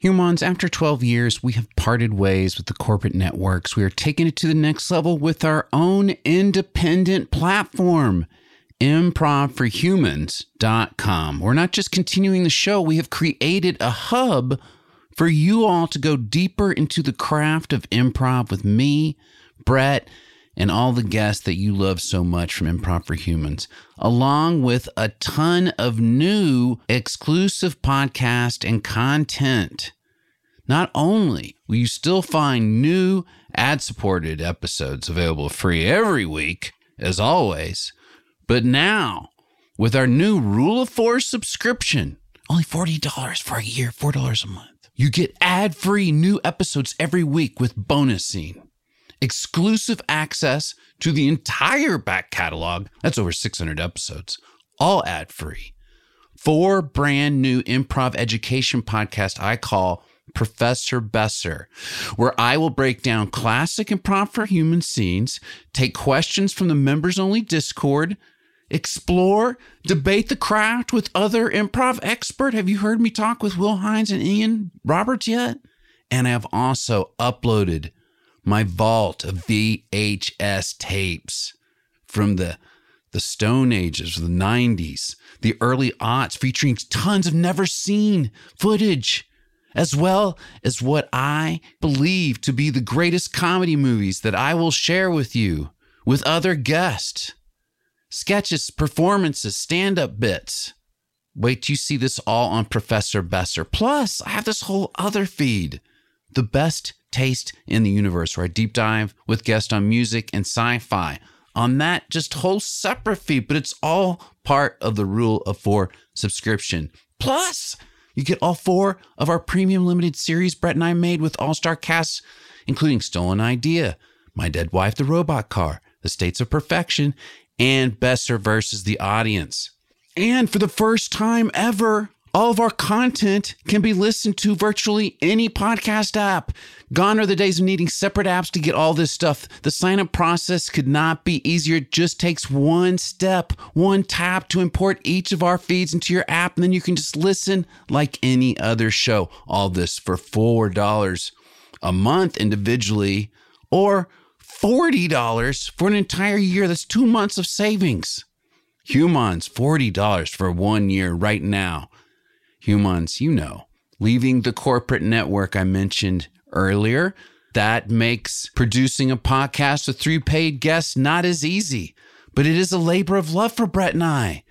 Humans, after 12 years, we have parted ways with the corporate networks. We are taking it to the next level with our own independent platform, improvforhumans.com. We're not just continuing the show, we have created a hub for you all to go deeper into the craft of improv with me, Brett, and all the guests that you love so much from Improv for Humans, along with a ton of new exclusive podcast and content. Not only will you still find new ad supported episodes available free every week, as always, but now with our new Rule of Four subscription, only $40 for a year, $4 a month. You get ad free new episodes every week with bonus scene exclusive access to the entire back catalog. That's over 600 episodes, all ad free. Four brand new improv education podcasts I call Professor Besser, where I will break down classic improv for human scenes, take questions from the members only Discord, explore, debate the craft with other improv expert. Have you heard me talk with Will Hines and Ian Roberts yet? And I have also uploaded my vault of VHS tapes from the the Stone Ages, the 90s, the early aughts, featuring tons of never seen footage, as well as what I believe to be the greatest comedy movies that I will share with you with other guests. Sketches, performances, stand up bits. Wait you see this all on Professor Besser. Plus, I have this whole other feed the best taste in the universe, where I deep dive with guests on music and sci fi. On that, just whole separate feed, but it's all part of the rule of four subscription. Plus, you get all four of our premium limited series Brett and I made with all star casts, including Stolen Idea, My Dead Wife, The Robot Car, The States of Perfection, and Besser versus the Audience. And for the first time ever, all of our content can be listened to virtually any podcast app. Gone are the days of needing separate apps to get all this stuff. The sign up process could not be easier. It just takes one step, one tap to import each of our feeds into your app, and then you can just listen like any other show. All this for $4 a month individually or $40 for an entire year. That's two months of savings. Humans, $40 for one year right now humans, you know, leaving the corporate network I mentioned earlier. That makes producing a podcast with three paid guests not as easy, but it is a labor of love for Brett and I.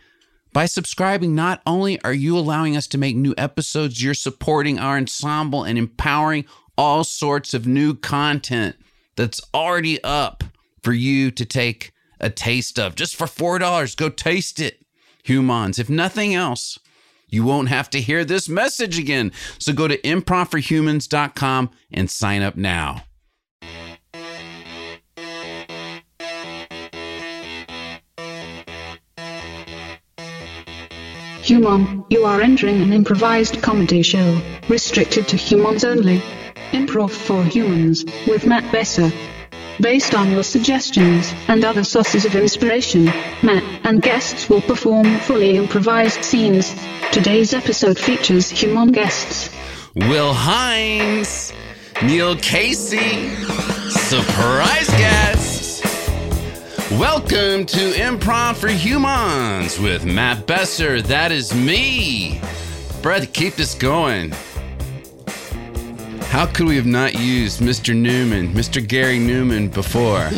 By subscribing, not only are you allowing us to make new episodes, you're supporting our ensemble and empowering all sorts of new content that's already up for you to take a taste of just for $4. Go taste it, humans. If nothing else, you won't have to hear this message again. So go to improvforhumans.com and sign up now. Human, you are entering an improvised comedy show, restricted to humans only. Improv for Humans, with Matt Besser. Based on your suggestions and other sources of inspiration, Matt and guests will perform fully improvised scenes. Today's episode features human guests Will Hines, Neil Casey, surprise guests. Welcome to Improv for Humans with Matt Besser. That is me. Brett, keep this going. How could we have not used Mr. Newman, Mr. Gary Numan before?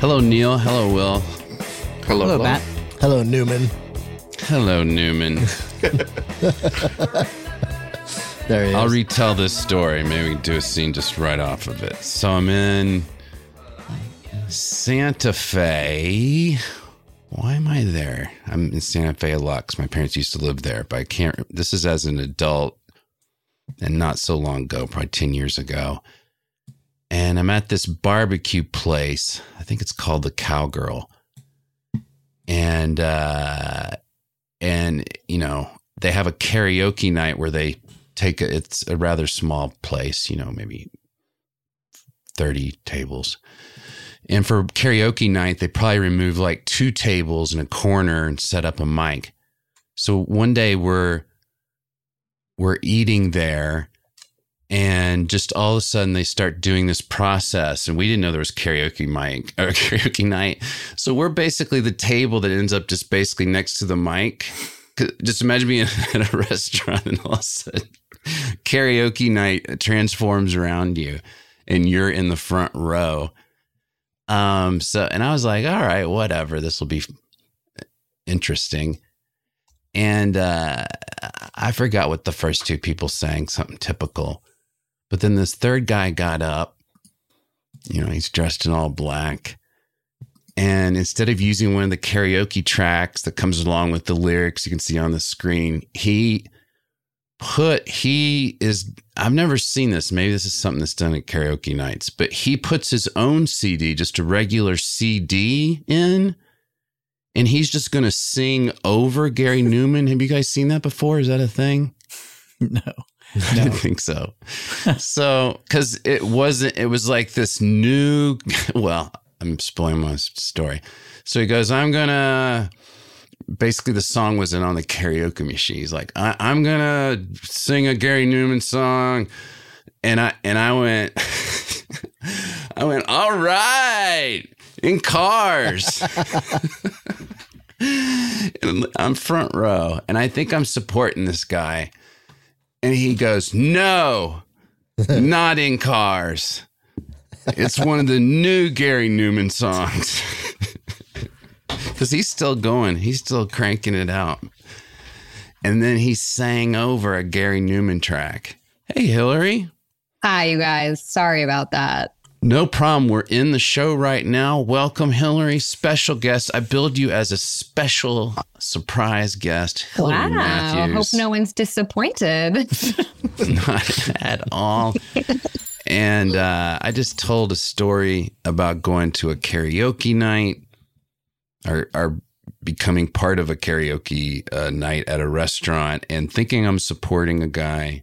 hello, Neil. Hello, Will. Hello, Hello, Matt. Hello, Newman. Hello, Newman. There he is. I'll retell this story. Maybe we can do a scene just right off of it. So I'm in Santa Fe. Why am I there? I'm in Santa Fe a Lux. My parents used to live there, but I can't. This is as an adult. And not so long ago, probably 10 years ago. And I'm at this barbecue place. I think it's called the Cowgirl. And uh and you know, they have a karaoke night where they take a, it's a rather small place, you know, maybe 30 tables. And for karaoke night, they probably remove like two tables in a corner and set up a mic. So one day we're we're eating there. And just all of a sudden they start doing this process and we didn't know there was karaoke mic or karaoke night. So we're basically the table that ends up just basically next to the mic. Just imagine being at a restaurant and all of a sudden karaoke night transforms around you and you're in the front row. Um so and i was like all right whatever this will be interesting and uh, I forgot what the first two people sang, something typical. But then this third guy got up. You know, he's dressed in all black. And instead of using one of the karaoke tracks that comes along with the lyrics you can see on the screen, he put, he is, I've never seen this. Maybe this is something that's done at karaoke nights, but he puts his own CD, just a regular CD in and he's just going to sing over Gary Numan. Have you guys seen that before? Is that a thing? No. I don't think so. so, because it wasn't, it was like this new, well, I'm spoiling my story. So he goes, I'm going to, basically the song wasn't on the karaoke machine. He's like, I, am going to sing a Gary Numan song. And I, and I went, I went, all right, in cars. I'm front row, and I think I'm supporting this guy. And he goes, No, not in cars. It's one of the new Gary Numan songs. Because he's still going, he's still cranking it out. And then he sang over a Gary Numan track. Hey, Hillary. Hi, you guys. Sorry about that. No problem. We're in the show right now. Welcome, Hillary, special guest. I billed you as a special surprise guest. Hillary wow. Matthews. Hope no one's disappointed. Not at all. and uh, I just told a story about going to a karaoke night or, or becoming part of a karaoke uh, night at a restaurant and thinking I'm supporting a guy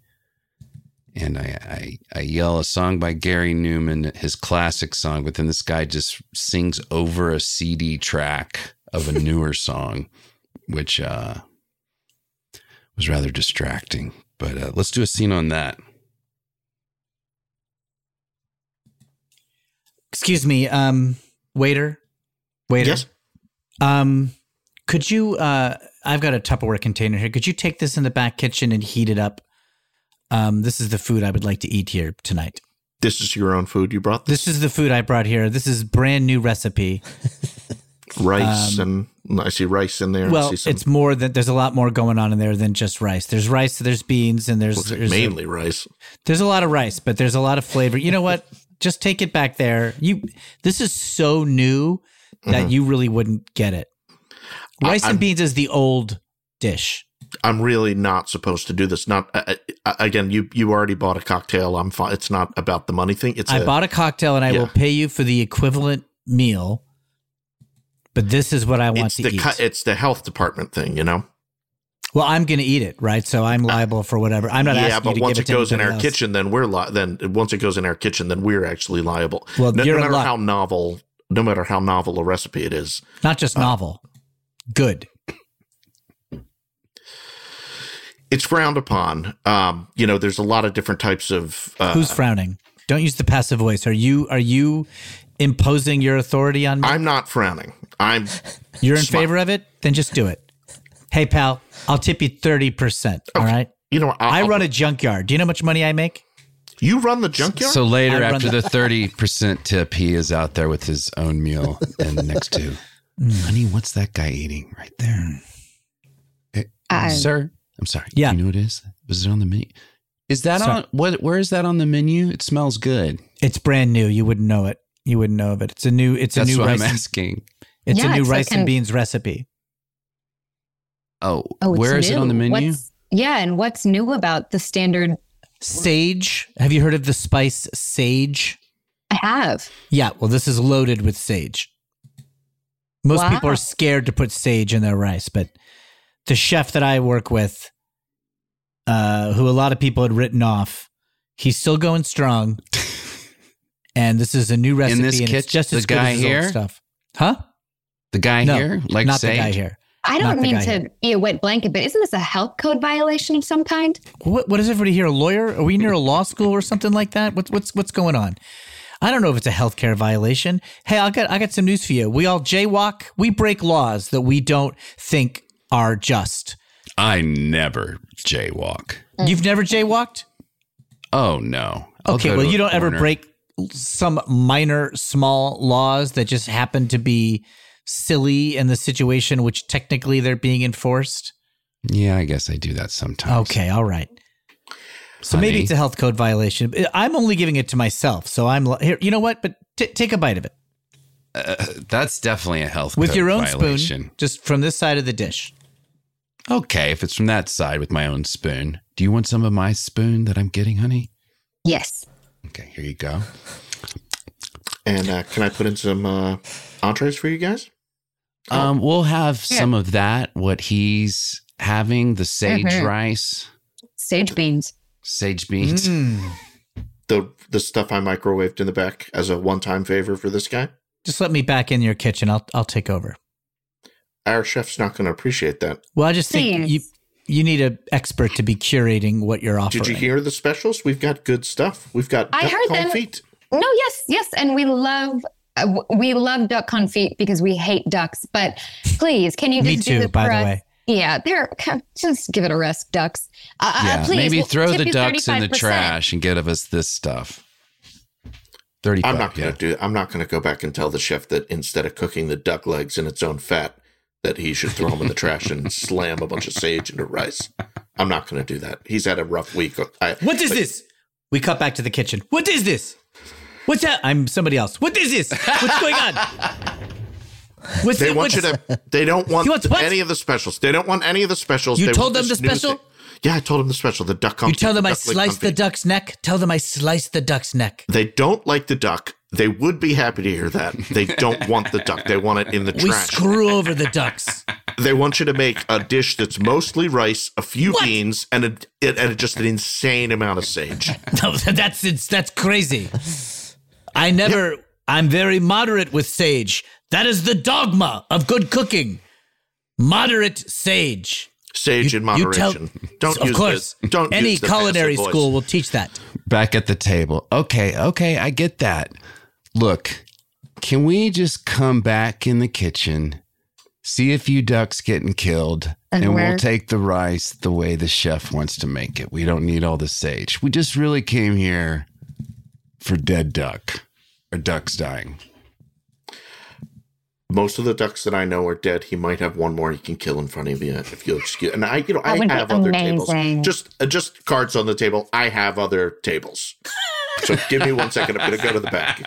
and I, I, I yell a song by Gary Numan, his classic song, but then this guy just sings over a CD track of a newer song, which uh, was rather distracting. But uh, let's do a scene on that. Excuse me, um, waiter, waiter. Yes. Um, could you? Uh, I've got a Tupperware container here. Could you take this in the back kitchen and heat it up? Um, this is the food I would like to eat here tonight. This is your own food you brought? This is the food I brought here. This is brand new recipe. rice um, and I see rice in there. Well, some, it's more that there's a lot more going on in there than just rice. There's rice, there's beans, and there's, like there's mainly a, rice. There's a lot of rice, but there's a lot of flavor. You know what? just take it back there. You this is so new that mm-hmm. you really wouldn't get it. Rice I, and beans is the old dish. I'm really not supposed to do this. Not uh, uh, again. You you already bought a cocktail. I'm fine. It's not about the money thing. It's I a, bought a cocktail and I yeah. will pay you for the equivalent meal. But this is what I want it's to the, eat. It's the health department thing, you know. Well, I'm going to eat it, right? So I'm uh, liable for whatever. I'm not yeah, asking but once it, it goes in our else. kitchen, then we're li- then once it goes in our kitchen, then we're actually liable. Well, no, no matter how novel, no matter how novel a recipe it is, not just uh, novel, good it's frowned upon. Um, you know, there's a lot of different types of. Uh, Who's frowning? Don't use the passive voice. Are you are you imposing your authority on me? I'm not frowning. I'm. You're in favor of it? Then just do it. Hey, pal, I'll tip you thirty percent. Okay. All right. You know, I'll, i run a junkyard. Do you know how much money I make? You run the junkyard. So later, after the thirty percent tip, he is out there with his own meal, and next to, mm. honey, what's that guy eating right there? Hey, sir, I'm sorry. Yeah. You know what it is? Was it on the menu? Is that sorry. on what where is that on the menu? It smells good. It's brand new. You wouldn't know it. You wouldn't know of it. It's a new it's That's a new what rice. I'm asking. It's yeah, a new it's rice like and beans recipe. Oh, oh where is new. it on the menu? What's, yeah, and what's new about the standard Sage. Have you heard of the spice sage? I have. Yeah, well, this is loaded with sage. Most Wow. people are scared to put sage in their rice, but the chef that I work with, uh, who a lot of people had written off, he's still going strong. and this is a new recipe, In this and it's kitchen, just the as good guy as old here? stuff. Huh? The guy No, here, like not Sage. the guy here. I don't mean to here. be a wet blanket, but isn't this a health code violation of some kind? What, what is everybody here? A lawyer? Are we near a law school or something like that? What's what's what's going on? I don't know if it's a healthcare violation. Hey, I got I got some news for you. We all jaywalk. We break laws that we don't think are just. I never jaywalk. You've never jaywalked? Oh no. I'll Okay, well you don't ever break some minor small laws that just happen to be silly in the situation which technically they're being enforced. Yeah, I guess I do that sometimes. Okay, all right. So maybe it's a health code violation. I'm only giving it to myself. So I'm here. You know what? But t- take a bite of it uh, That's definitely a health with your own violation. spoon, just from this side of the dish. Okay, if it's from that side with my own spoon. Do you want some of my spoon that I'm getting, honey? Yes. Okay, here you go. And uh, can I put in some uh, entrees for you guys? Um, we'll have some of that. What he's having, the sage Mhm. rice, Sage beans. sage beans. Mm. The the stuff I microwaved in the back as a one time favor for this guy. Just let me back in your kitchen. I'll I'll take over. Our chef's not going to appreciate that. Well, I just think Please. you you need an expert to be curating what you're offering. Did you hear the specials? We've got good stuff. We've got I duck heard them. No, yes, yes, and we love uh, we love duck confit because we hate ducks. But please, can you Me just do too, this by for the us? way. Yeah, they're just give it a rest, ducks. Uh, uh, Yeah, please, maybe we'll throw tip the you ducks in the trash and get of us this stuff. Thirty-five. I'm not going to yeah. do. I'm not going to go back and tell the chef that instead of cooking the duck legs in its own fat, that he should throw them in the trash and slam a bunch of sage into rice. I'm not going to do that. He's had a rough week. I, What is this? We cut back to the kitchen. What is this? What's that? I'm somebody else. What is this? What's going on? What's They it- want you to. They don't want any of the specials. They don't want any of the specials. You They told them the special? thing. Yeah, I told them the special. The duck. You tell them the I sliced the duck's neck. Tell them I sliced the duck's neck. They don't like the duck. They would be happy to hear that. They don't want the duck. They want it in the We trash. We screw over the ducks. they want you to make a dish that's mostly rice, a few What? beans, and a, and just an insane amount of sage. No, that's it's, that's crazy. I never. I'm very moderate with sage. That is the dogma of good cooking. Moderate sage. Sage in You tell- moderation. don't of use course. The, don't Any use the culinary passive voice. school will teach that. Back at the table. Okay, okay, I get that. Look, can we just come back in the kitchen, see a few ducks getting killed, And and, we'll take the rice the way the chef wants to make it. We don't need all the sage. We just really came here for dead duck or ducks dying. Most of the ducks that I know are dead. He might have one more he can kill in front of you if you'll excuse. And I, you know, I have other tables. Just, uh, just cards on the table. I have other tables. So give me one second. I'm going to go to the back.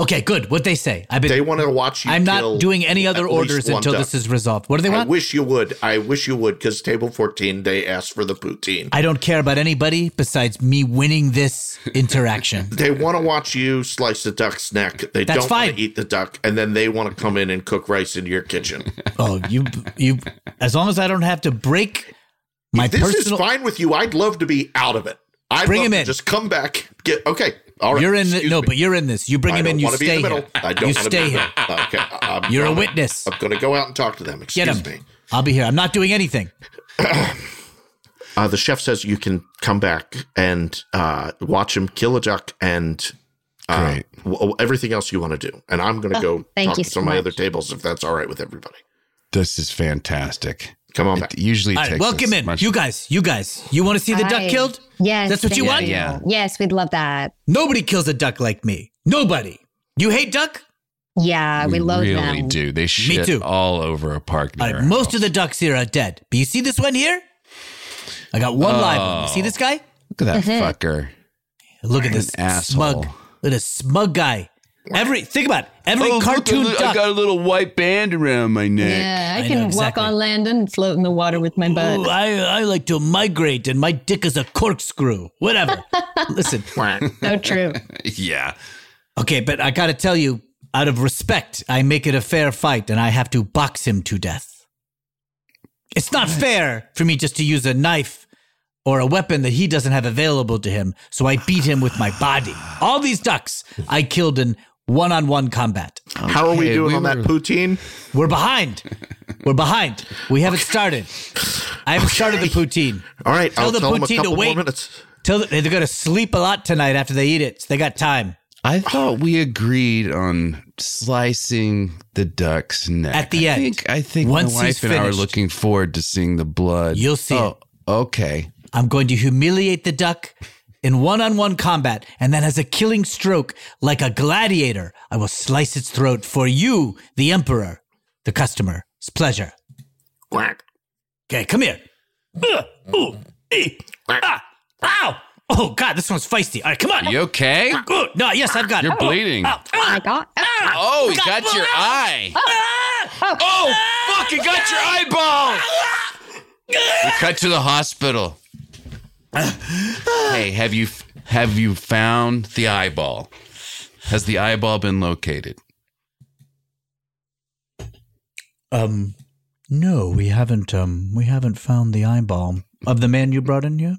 Okay, good. What they say. I've been. They want to watch you. I'm not doing any other orders until duck. this is resolved. What do they want? I wish you would. I wish you would, because table 14, they asked for the poutine. I don't care about anybody besides me winning this interaction. they want to watch you slice the duck's neck. They That's don't fine. want to eat the duck, and then they want to come in and cook rice in your kitchen. oh, you, you. As long as I don't have to break my this personal. is fine with you. I'd love to be out of it. I'd Bring him in. Just come back. Get okay. All right. You're in the, no, me. but you're in this. You bring I him in. You wanna be in stay the here. I don't You wanna stay be here. Okay. I'm You're a gonna- witness. I'm going to go out and talk to them. Get Excuse him. me. I'll be here. I'm not doing anything. Uh, the chef says you can come back and uh, watch him kill a duck and uh, w- w- everything else you want to do. And I'm going to go thank talk you to so some of my other tables if that's all right with everybody. This is fantastic. Come on back. It usually All takes welcome in. much- You guys, you guys, you want to see the duck killed? Yes, That's what you thank want? Yeah. Yes, we'd love that. Nobody kills a duck like me. Nobody. You hate duck? Yeah, we, love really them. do. They shit too. all over a park. All near right, our most house. of the ducks here are dead. But you see this one here? I got one live one. You see this guy? Look at that Mm-hmm. fucker. Look at An this asshole. smug. Look at this smug guy. Every think about it. Every oh, cartoon Oh, I duck. got a little white band around my neck. Yeah, I I can know walk on land and float in the water with my butt. Ooh, I I like to migrate, and my dick is a corkscrew. Whatever. Listen, So true. Yeah. okay, but I got to tell you, out of respect, I make it a fair fight, and I have to box him to death. It's not fair for me just to use a knife or a weapon that he doesn't have available to him, so I beat him with my body. All these ducks I killed in one-on-one combat. How are we doing we on that poutine? We're behind. We're behind. We haven't started. I haven't started the poutine. All right, Tell I'll the tell them a poutine to couple more wait. minutes. Tell them they're going to sleep a lot tonight after they eat it. So they got time. I thought we agreed on slicing the duck's neck. At the I end. think, I think Once my he's wife and I are looking forward to seeing the blood. You'll see Oh, okay. I'm going to humiliate the duck in one on one combat, and then as a killing stroke, like a gladiator, I will slice its throat for you, the emperor, the customer's pleasure. Quack. Okay, come here. Ugh, ooh, ee, ah, ow! Oh, God, this one's feisty. All right, come on. You okay? Ooh, no, yes, I've got You're it. bleeding. Ow, Oh my uh, god. Oh, he oh, got your eye. Oh, fuck, he got your eyeball. We cut to the hospital. Hey, have you have you found the eyeball? Has the eyeball been located? Um, no, we haven't. Um, we haven't found the eyeball of the man you brought in here.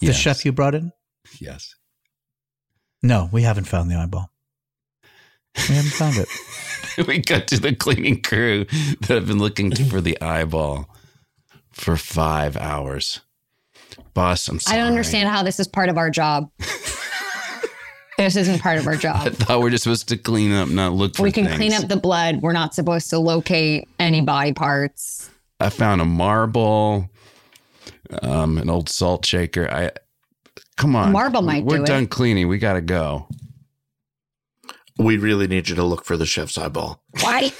The Yes. chef you brought in. Yes. No, we haven't found the eyeball. We haven't found it. we got to the cleaning crew that have been looking for the eyeball for five hours. Boss, I'm sorry. I don't understand how this is part of our job. this isn't part of our job. I thought we are just supposed to clean up, not look for We can things. clean up the blood. We're not supposed to locate any body parts. I found a marble, um, an old salt shaker. I come on, Marble might We're do it. done cleaning. We gotta go. We really need you to look for the chef's eyeball. Why?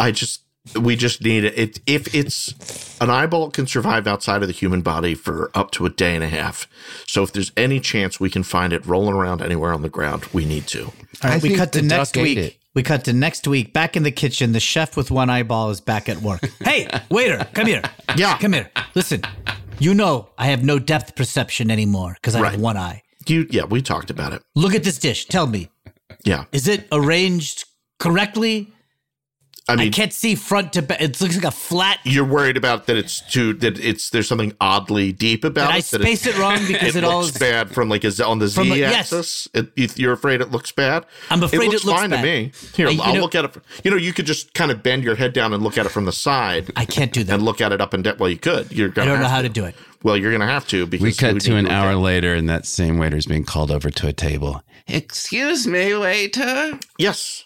I just, we just need it. it. If it's an eyeball can survive outside of the human body for up to a day and a half. So if there's any chance we can find it rolling around anywhere on the ground, we need to. All right, I we cut to next week. it. We cut to next week. Back in the kitchen, the chef with one eyeball is back at work. hey, waiter, come here. Yeah. Come here. Listen, you know I have no depth perception anymore because I Right. have one eye. You, yeah, we talked about it. Look at this dish. Tell me, Yeah. is it arranged correctly? I I mean, can't see front to back. It looks like a flat. you're worried about that it's too, that it's, there's something oddly deep about Did I it. that space it wrong because it it, all looks is. bad from like a z on the From z a- yes. axis. It, you- you're afraid it looks bad. I'm afraid looks it looks fine bad. to me. Here, Uh, I'll know- look at it. fr- You know, you could just kind of bend your head down and look at it from the side. I can't do that. and look at it up and down. Well, you could. You're I gonna don't know how to do it. Well, you're gonna have to because We cut to an hour at- later, and that same waiter is being called over to a table. Excuse me, waiter. Yes.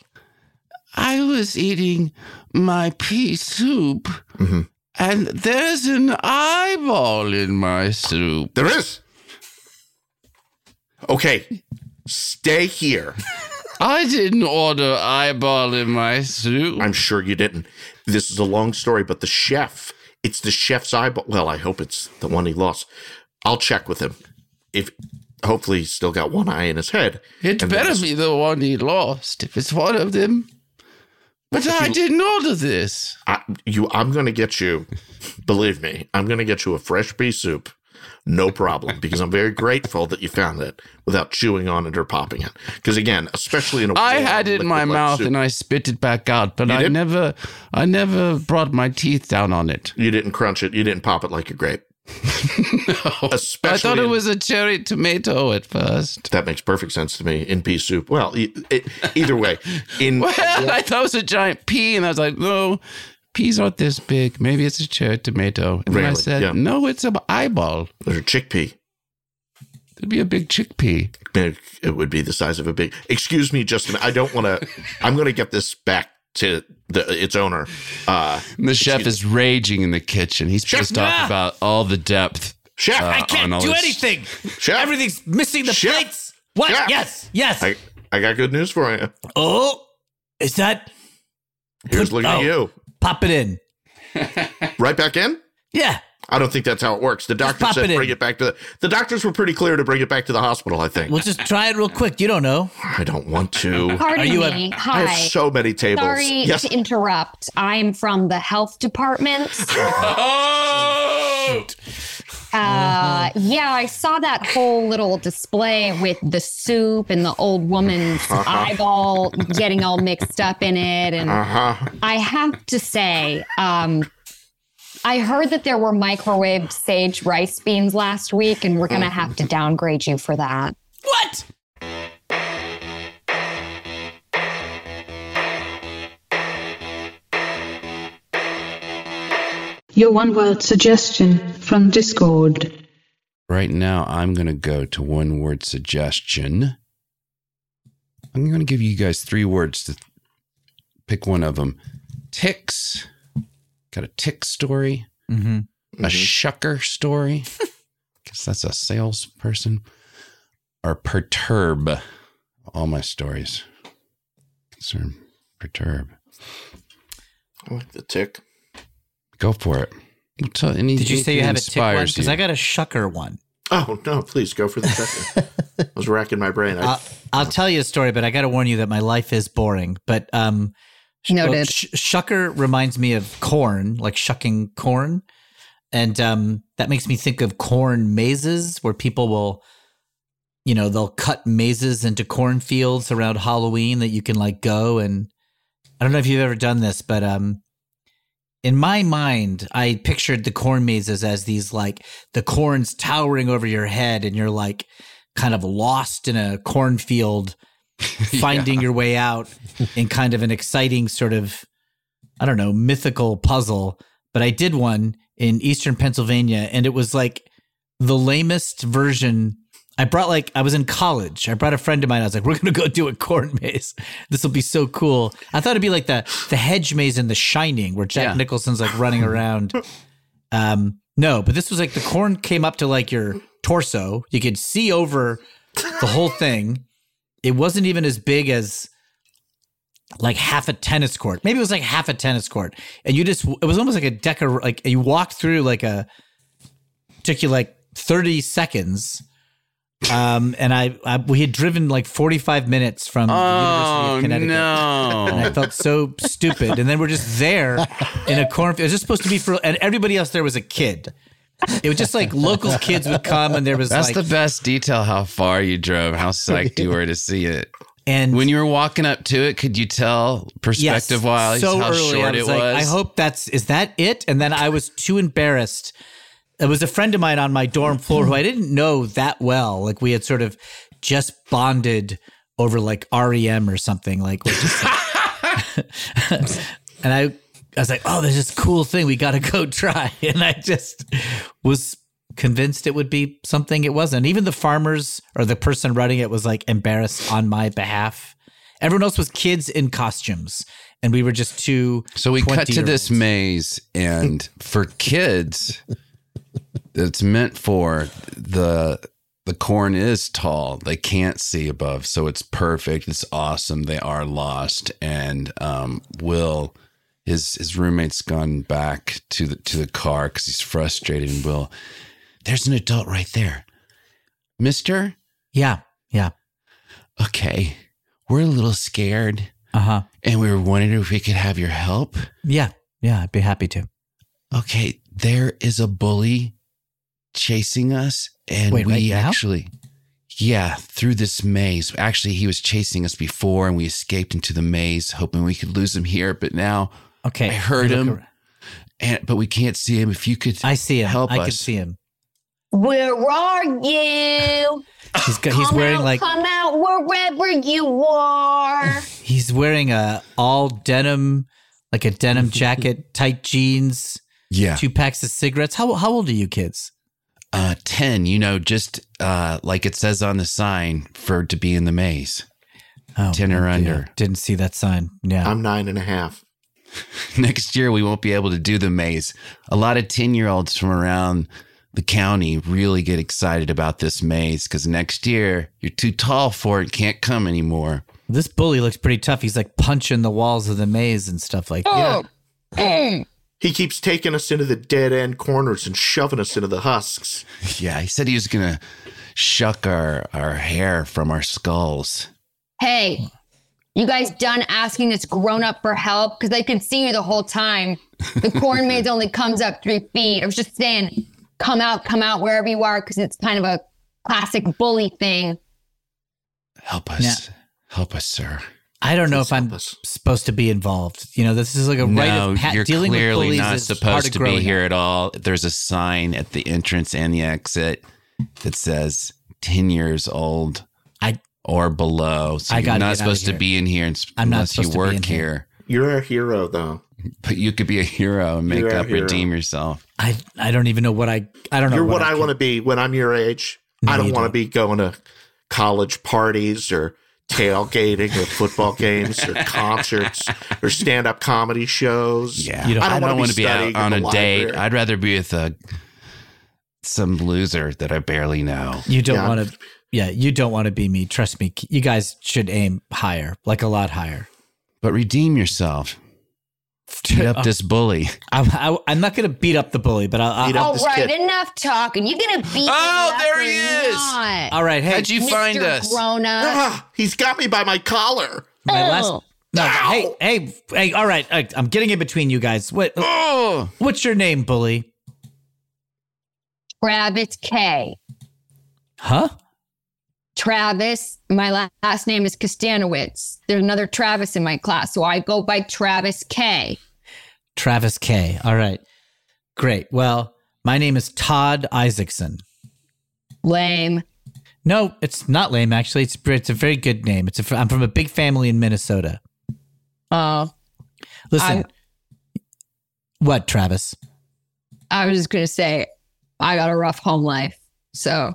I was eating my pea soup, mm-hmm. and there's an eyeball in my soup. There is. Okay. Stay here. I didn't order eyeball in my soup. I'm sure you didn't. This is a long story, but the chef, it's the chef's eyeball. Well, I hope it's the one he lost. I'll check with him. If hopefully he's still got one eye in his head. It better be the one he lost if it's one of them. But I didn't order this. I, you, I'm going to get you. Believe me, I'm going to get you a fresh pea soup. No problem, because I'm very grateful that you found it without chewing on it or popping it. Because again, especially in a I had it in my mouth soup, and I spit it back out, but I never, I never brought my teeth down on it. you didn't crunch it. You didn't pop it like a grape. Especially I thought it in- was a cherry tomato at first. That makes perfect sense to me in pea soup. Well, e- e- either way, in Well, I thought it was a giant pea, and I was like, no, peas aren't this big. Maybe it's a cherry tomato. And I said, Yeah. no, it's an eyeball. Or a chickpea. It'd be a big chickpea. It it would be the size of a big. Excuse me, just a minute. I don't want to. I'm going to get this back to the its owner. Uh, the chef is raging in the kitchen. He's Chef, pissed off about all the depth. chef, Uh, I can't do this- anything. chef, Everything's missing the Chef. plates. What? Chef. Yes. Yes. I, I got good news for you. oh, is that Here's looking at oh. you. pop it in? Right back in. Yeah. I don't think that's how it works. The doctor said it in. bring it back to the. The doctors were pretty clear to bring it back to the hospital. I think. We'll just try it real quick. You don't know. I don't want to. Pardon Are you a- me. I Hi. have so many tables. Sorry yes. to interrupt. I'm from the health department. Oh! Uh, yeah, I saw that whole little display with the soup and the old woman's eyeball getting all mixed up in it. And Uh-huh. I have to say, um, I heard that there were microwaved sage rice beans last week, and we're going to mm-hmm. have to downgrade you for that. What? Your one word suggestion from Discord. Right now, I'm going to go to one word suggestion. I'm going to give you guys three words to pick one of them. Ticks. Got a tick story, Mm-hmm. a shucker story. Guess that's a salesperson. Or perturb. All my stories concern perturb. I like the tick. Go for it. We'll tell any, Did you say you had a tick one? Because. I got a shucker one. Oh no! Please go for the second. I was racking my brain. I, I'll, I'll tell you a story, but I got to warn you that my life is boring. But um, sh- Noted. sh- shucker reminds me of corn, like shucking corn, and um, that makes me think of corn mazes, where people will, you know, they'll cut mazes into cornfields around Halloween that you can like go and. I don't know if you've ever done this, but um, in my mind, I pictured the corn mazes as these like the corn's towering over your head, and you're like kind of lost in a cornfield, finding your way out in kind of an exciting sort of, I don't know, mythical puzzle. But I did one in eastern Pennsylvania, and it was like the lamest version. I brought like I was in college. I brought a friend of mine. I was like, "We're gonna go do a corn maze. This will be so cool." I thought it'd be like the the hedge maze in The Shining, where Jack Yeah. Nicholson's like running around. Um, no, but this was like the corn came up to like your torso. You could see over the whole thing. It wasn't even as big as like half a tennis court. Maybe it was like half a tennis court. And you just it was almost like a decor like you walked through like a took you like 30 seconds. Um and I, I we had driven like 45 minutes from the University Oh, of Connecticut. And I felt so stupid. And then we're just there in a cornfield. It was just supposed to be for, and everybody else there was a kid. It was just like local kids would come, and there was That's like, the best detail how far you drove, how psyched you were to see it. and When you were walking up to it, could you tell perspective wise so how early, short was it like, was? I hope that's is that it? And then I was too embarrassed. It was a friend of mine on my dorm floor who I didn't know that well. Like we had sort of just bonded over like REM or something. Like, like- and I, I was like, oh, there's this cool thing we got to go try. And I just was convinced it would be something it wasn't. Even the farmers or the person running it was like embarrassed on my behalf. Everyone else was kids in costumes, and we were just two. So we cut to this 20-year-olds. maze, and for kids, it's meant for the the corn is tall. They can't see above, so it's perfect. It's awesome. They are lost, and um, Will, his his roommate's gone back to the to the car because he's frustrated. And Will, there's an adult right there, Mister. Yeah, yeah, Okay, we're a little scared, uh huh, and we were wondering if we could have your help. yeah, yeah. I'd be happy to. Okay, there is a bully chasing us, and Wait, we right actually, yeah, through this maze. Actually, he was chasing us before, and we escaped into the maze, hoping we could lose him here. But now, Okay, I heard look him. and but we can't see him. If you could, I see him. Help I us. can see him. Where are you? He's got, he's wearing out, like come out wherever you are. he's wearing a all denim, like a denim jacket, tight jeans, yeah, two packs of cigarettes. How how old are you kids? uh, ten. You know, just uh, like it says on the sign for to be in the maze. Oh, 10 or under. Didn't see that sign. Yeah. I'm nine and a half. next year we won't be able to do the maze. A lot of 10 year olds from around the county really get excited about this maze because next year you're too tall for it, can't come anymore. this bully looks pretty tough. He's like punching the walls of the maze and stuff like that. Oh, mm. He keeps taking us into the dead end corners and shoving us into the husks. Yeah, he said he was gonna shuck our our hair from our skulls. Hey, you guys done asking this grown up for help? Because I can see you the whole time. The corn maze only comes up three feet. I was just saying, come out, come out wherever you are, because it's kind of a classic bully thing. Help us, help us, sir. I don't know if I'm us. supposed to be involved. You know, this is like a rite No, of pa- you're dealing with clearly bullies not supposed to be here up. at all. There's a sign at the entrance and the exit that says 10 years old I or below. So I you're not supposed to be in here and- I'm not unless you supposed to be work in here. here. You're a hero, though. But you could be a hero and make You're a up, hero. redeem yourself. I I don't even know what I I don't know. You're what I can- want to be when I'm your age. No, I don't you want to be going to college parties or tailgating or football games or concerts or stand up comedy shows. Yeah. You don't- I I don't, don't wanna be be out studying on a the date. library. I'd rather be with a some loser that I barely know. You don't Yeah. want to. Yeah, you don't want to be me. Trust me. You guys should aim higher, like a lot higher. But redeem yourself. Beat up this bully. I'm, I, I'm not going to beat up the bully, but I'll. Beat I'll up All this right, kid. enough talking. You're gonna beat Oh, me up there or he is. Not? all right. Hey, How'd you find us? Grown up. Ah, he's got me by my collar. my last. Oh. No, Ow! hey, hey, hey! All right, I, I'm getting in between you guys. What? Oh, What's your name, bully? Travis K. Huh? Travis. My last name is Kostanowitz. There's another Travis in my class, so I go by Travis K. Travis K. All right, great. Well, my name is Todd Isaacson. Lame. No, it's not lame. Actually, it's it's a very good name. It's a, I'm from a big family in Minnesota. Oh, Listen, what, Travis? I was just gonna say, I got a rough home life, so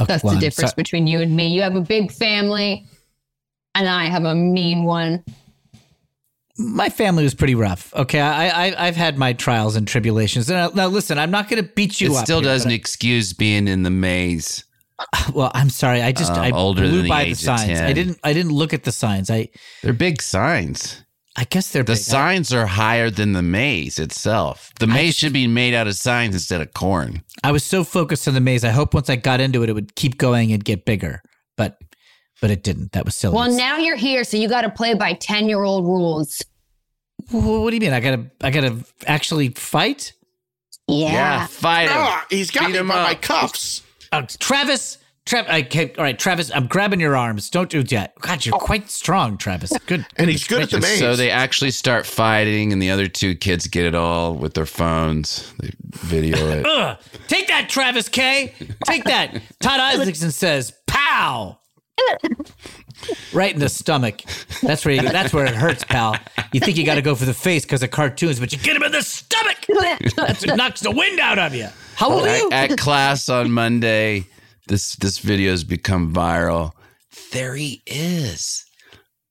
Okay, that's well, the difference so- between you and me. You have a big family, and I have a mean one. my family was pretty rough. Okay, I, I I've had my trials and tribulations. Now, now listen, I'm not going to beat you up. it up. still here, doesn't but excuse being in the maze. Well, I'm sorry. I just Uh, I older blew than the by the age of signs. 10. I didn't I didn't look at the signs. I They're big signs. I guess they're The big. signs are higher than the maze itself. The maze should be made out of signs instead of corn. I, I was so focused on the maze. I hope once I got into it, it would keep going and get bigger. But but it didn't. That was silly. Well, now you're here, so you got to play by ten year old rules. What do you mean? I gotta I gotta actually fight? Yeah. fight him. Ah, he's got Beat me him by my cuffs. Uh, Travis. Trav, okay, all right, Travis. I'm grabbing your arms. Don't do that. God, you're oh. quite strong, Travis. Good. And he's good at the maze. So they actually start fighting, and the other two kids get it all with their phones. They video it. Ugh. Take that, Travis K. Take that. Todd Isaacson says, "Pow!" right in the stomach. That's where you, that's where it hurts, pal. You think you got to go for the face because of cartoons, but you get him in the stomach. That's what knocks the wind out of you. How old are you? at, at class on Monday, this this video has become viral. There he is.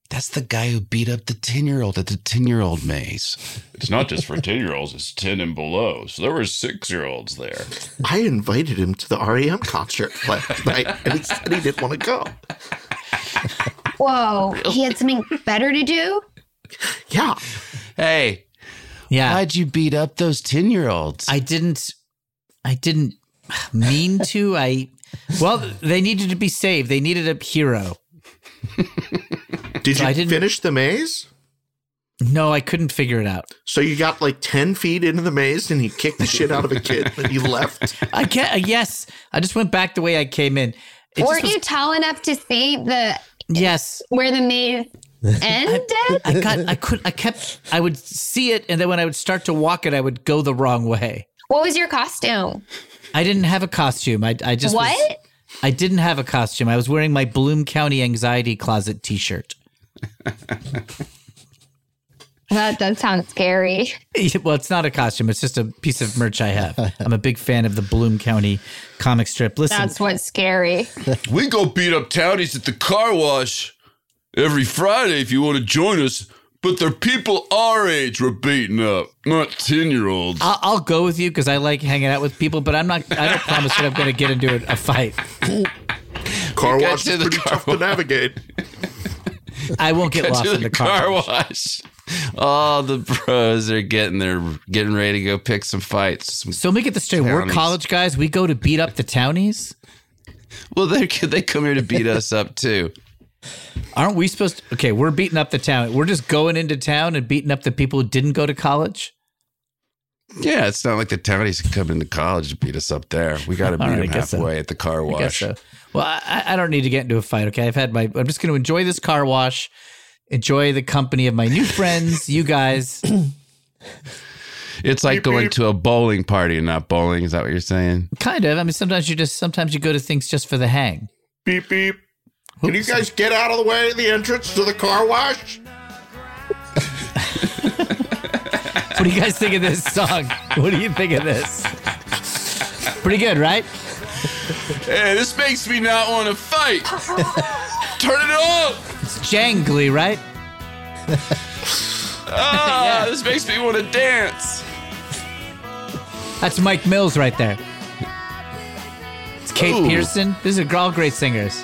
That's the guy who beat up the ten year old at the ten year old maze. It's not just for 10 year olds, it's 10 and below. So there were six year olds there. I invited him to the REM concert last night, and he said he didn't want to go. Whoa, he had something better to do. Yeah, Hey, Yeah, why'd you beat up those ten year olds? I didn't. I didn't mean to. I well, they needed to be saved. They needed a hero. did you I didn't- finish the maze? No, I couldn't figure it out. So you got like ten feet into the maze, and he kicked the shit out of a kid, and you left. I can't. Uh, yes, I just went back the way I came in. It Weren't was- you tall enough to see the Yes, where the maze ended? I got. I could. I kept. I would see it, and then when I would start to walk it, I would go the wrong way. what was your costume? I didn't have a costume. I. I just. was- What? I didn't have a costume. I was wearing my Bloom County Anxiety Closet T-shirt. That does sound scary. well, it's not a costume. It's just a piece of merch I have. I'm a big fan of the Bloom County comic strip. Listen, That's what's scary. We go beat up townies at the car wash every Friday if you want to join us. But they're people our age we're beating up, not 10 year olds. I'll, I'll go with you because I like hanging out with people, but I'm not. I don't promise that I'm going to get into a, a fight. Car wash to is the pretty car tough to navigate. I won't get lost to in the the car. car wash. wash. All the bros are getting their getting ready to go pick some fights. Some- So let me get this straight. We're college guys. We go to beat up the townies. well, they they come here to beat us up too. Aren't we supposed to? Okay, we're beating up the town. We're just going into town and beating up the people who didn't go to college. Yeah, it's not like the townies can come into college to beat us up there. We got to beat All right, them I guess so. halfway at the car I wash. so. Well, I, I don't need to get into a fight. Okay, I've had my. I'm just going to enjoy this car wash, enjoy the company of my new friends, you guys. It's like Beep, going beep. to a bowling party and not bowling. Is that what you're saying? Kind of. I mean, sometimes you just sometimes you go to things just for the hang. Beep beep. Can you guys get out of the way of the entrance to the car wash? What do you guys think of this song? What do you think of this? Pretty good, right? Hey, this makes me not want to fight. Turn it on. It's jangly, right? Ah, this makes me want to dance. That's Mike Mills right there. It's Kate Ooh. Pierson. These are all great singers.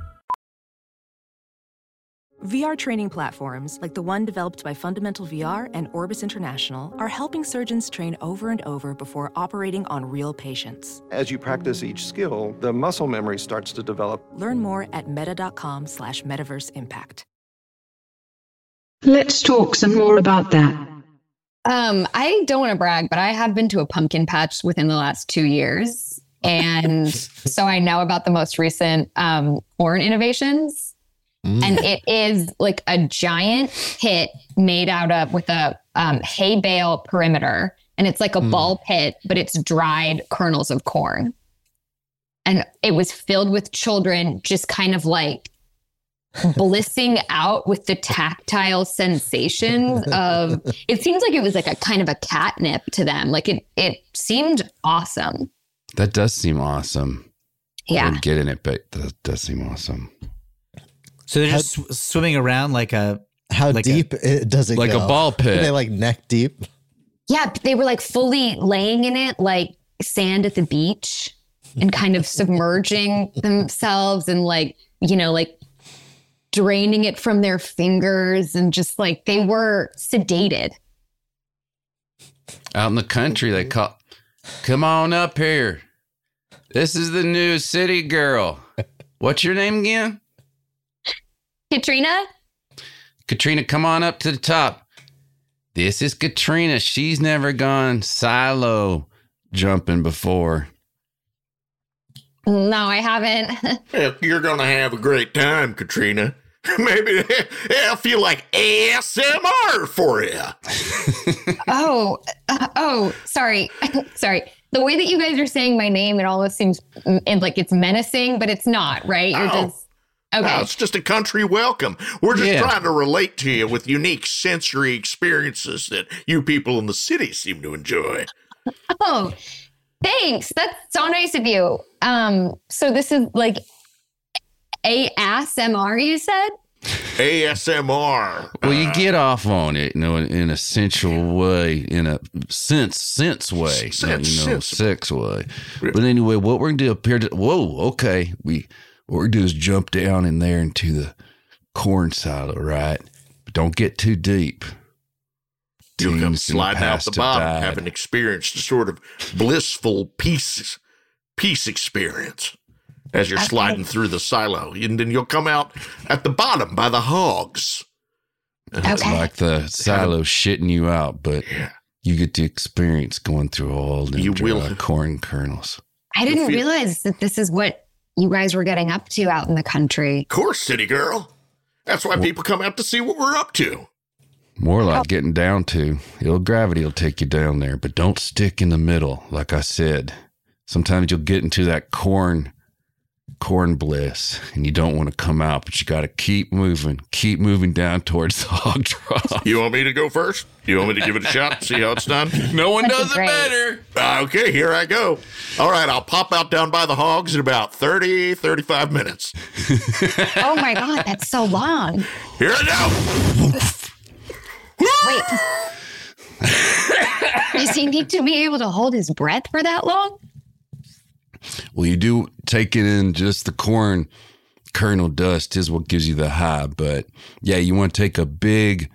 VR training platforms, like the one developed by Fundamental VR and Orbis International, are helping surgeons train over and over before operating on real patients. As you practice each skill, the muscle memory starts to develop. Learn more at meta.com slash metaverse impact. Let's talk some more about that. Um, I don't want to brag, but I have been to a pumpkin patch within the last two years. And so I know about the most recent um, corn innovations. And it is like a giant pit made out of with a um, hay bale perimeter. And it's like a ball pit, but it's dried kernels of corn. And it was filled with children just kind of like blissing out with the tactile sensations of it seems like it was like a kind of a catnip to them like it it seemed awesome That does seem awesome. I yeah wouldn't get in it, but that does seem awesome. So they're just sw- swimming around like a How Like a- deep it, does it go Like a go? ball Are pit. they like neck deep? yeah they were like fully laying in it like sand at the beach and kind of submerging themselves and like you know like draining it from their fingers and just like they were sedated Out in the country, they call, come on up here. This is the new city girl. What's your name again? Katrina Katrina, come on up to the top. This is Katrina. She's never gone silo jumping before. no i haven't Well, you're gonna have a great time, Katrina. Maybe it'll feel like ASMR for you. Oh, uh, oh, sorry, sorry. The way that you guys are saying my name, it almost seems and like it's menacing, but it's not, right? You're Oh. just okay. No, it's just a country welcome. We're just Yeah. trying to relate to you with unique sensory experiences that you people in the city seem to enjoy. Oh, thanks. That's so nice of you. Um, so this is like ASMR, you said? ASMR. Well, you get off on it, you know, in, in a sensual way, in a sense, sense way, Sense- not, you know, sensible. sex way. But anyway, what we're gonna do up here? To, whoa, okay. We what we're gonna do is jump down in there into the corn silo, right? But don't get too deep. You'll come Teens in sliding out the bottom, died. having experienced a sort of blissful peace, peace experience as you're sliding through the silo. And then you'll come out at the bottom by the hogs. It's Okay. like the silo shitting you out, but Yeah. you get to experience going through all the You will. dry corn kernels. I didn't feel- realize that this is what you guys were getting up to out in the country. Of course, city girl. That's why people come out to see what we're up to. More like getting down to. Ill gravity will take you down there, but don't stick in the middle, like I said. Sometimes you'll get into that corn corn bliss and you don't want to come out, but you got to keep moving, keep moving down towards the hog trough. You want me to go first? You want me to give it a shot, see how it's done? No one That'd does it better. Uh, okay, here I go. All right, I'll pop out down by the hogs in about 30, 35 minutes. Oh my god, that's so long. Here I go. Wait. Does he need to be able to hold his breath for that long? Well, you do take it in just the corn kernel dust is what gives you the high. But yeah, you want to take a big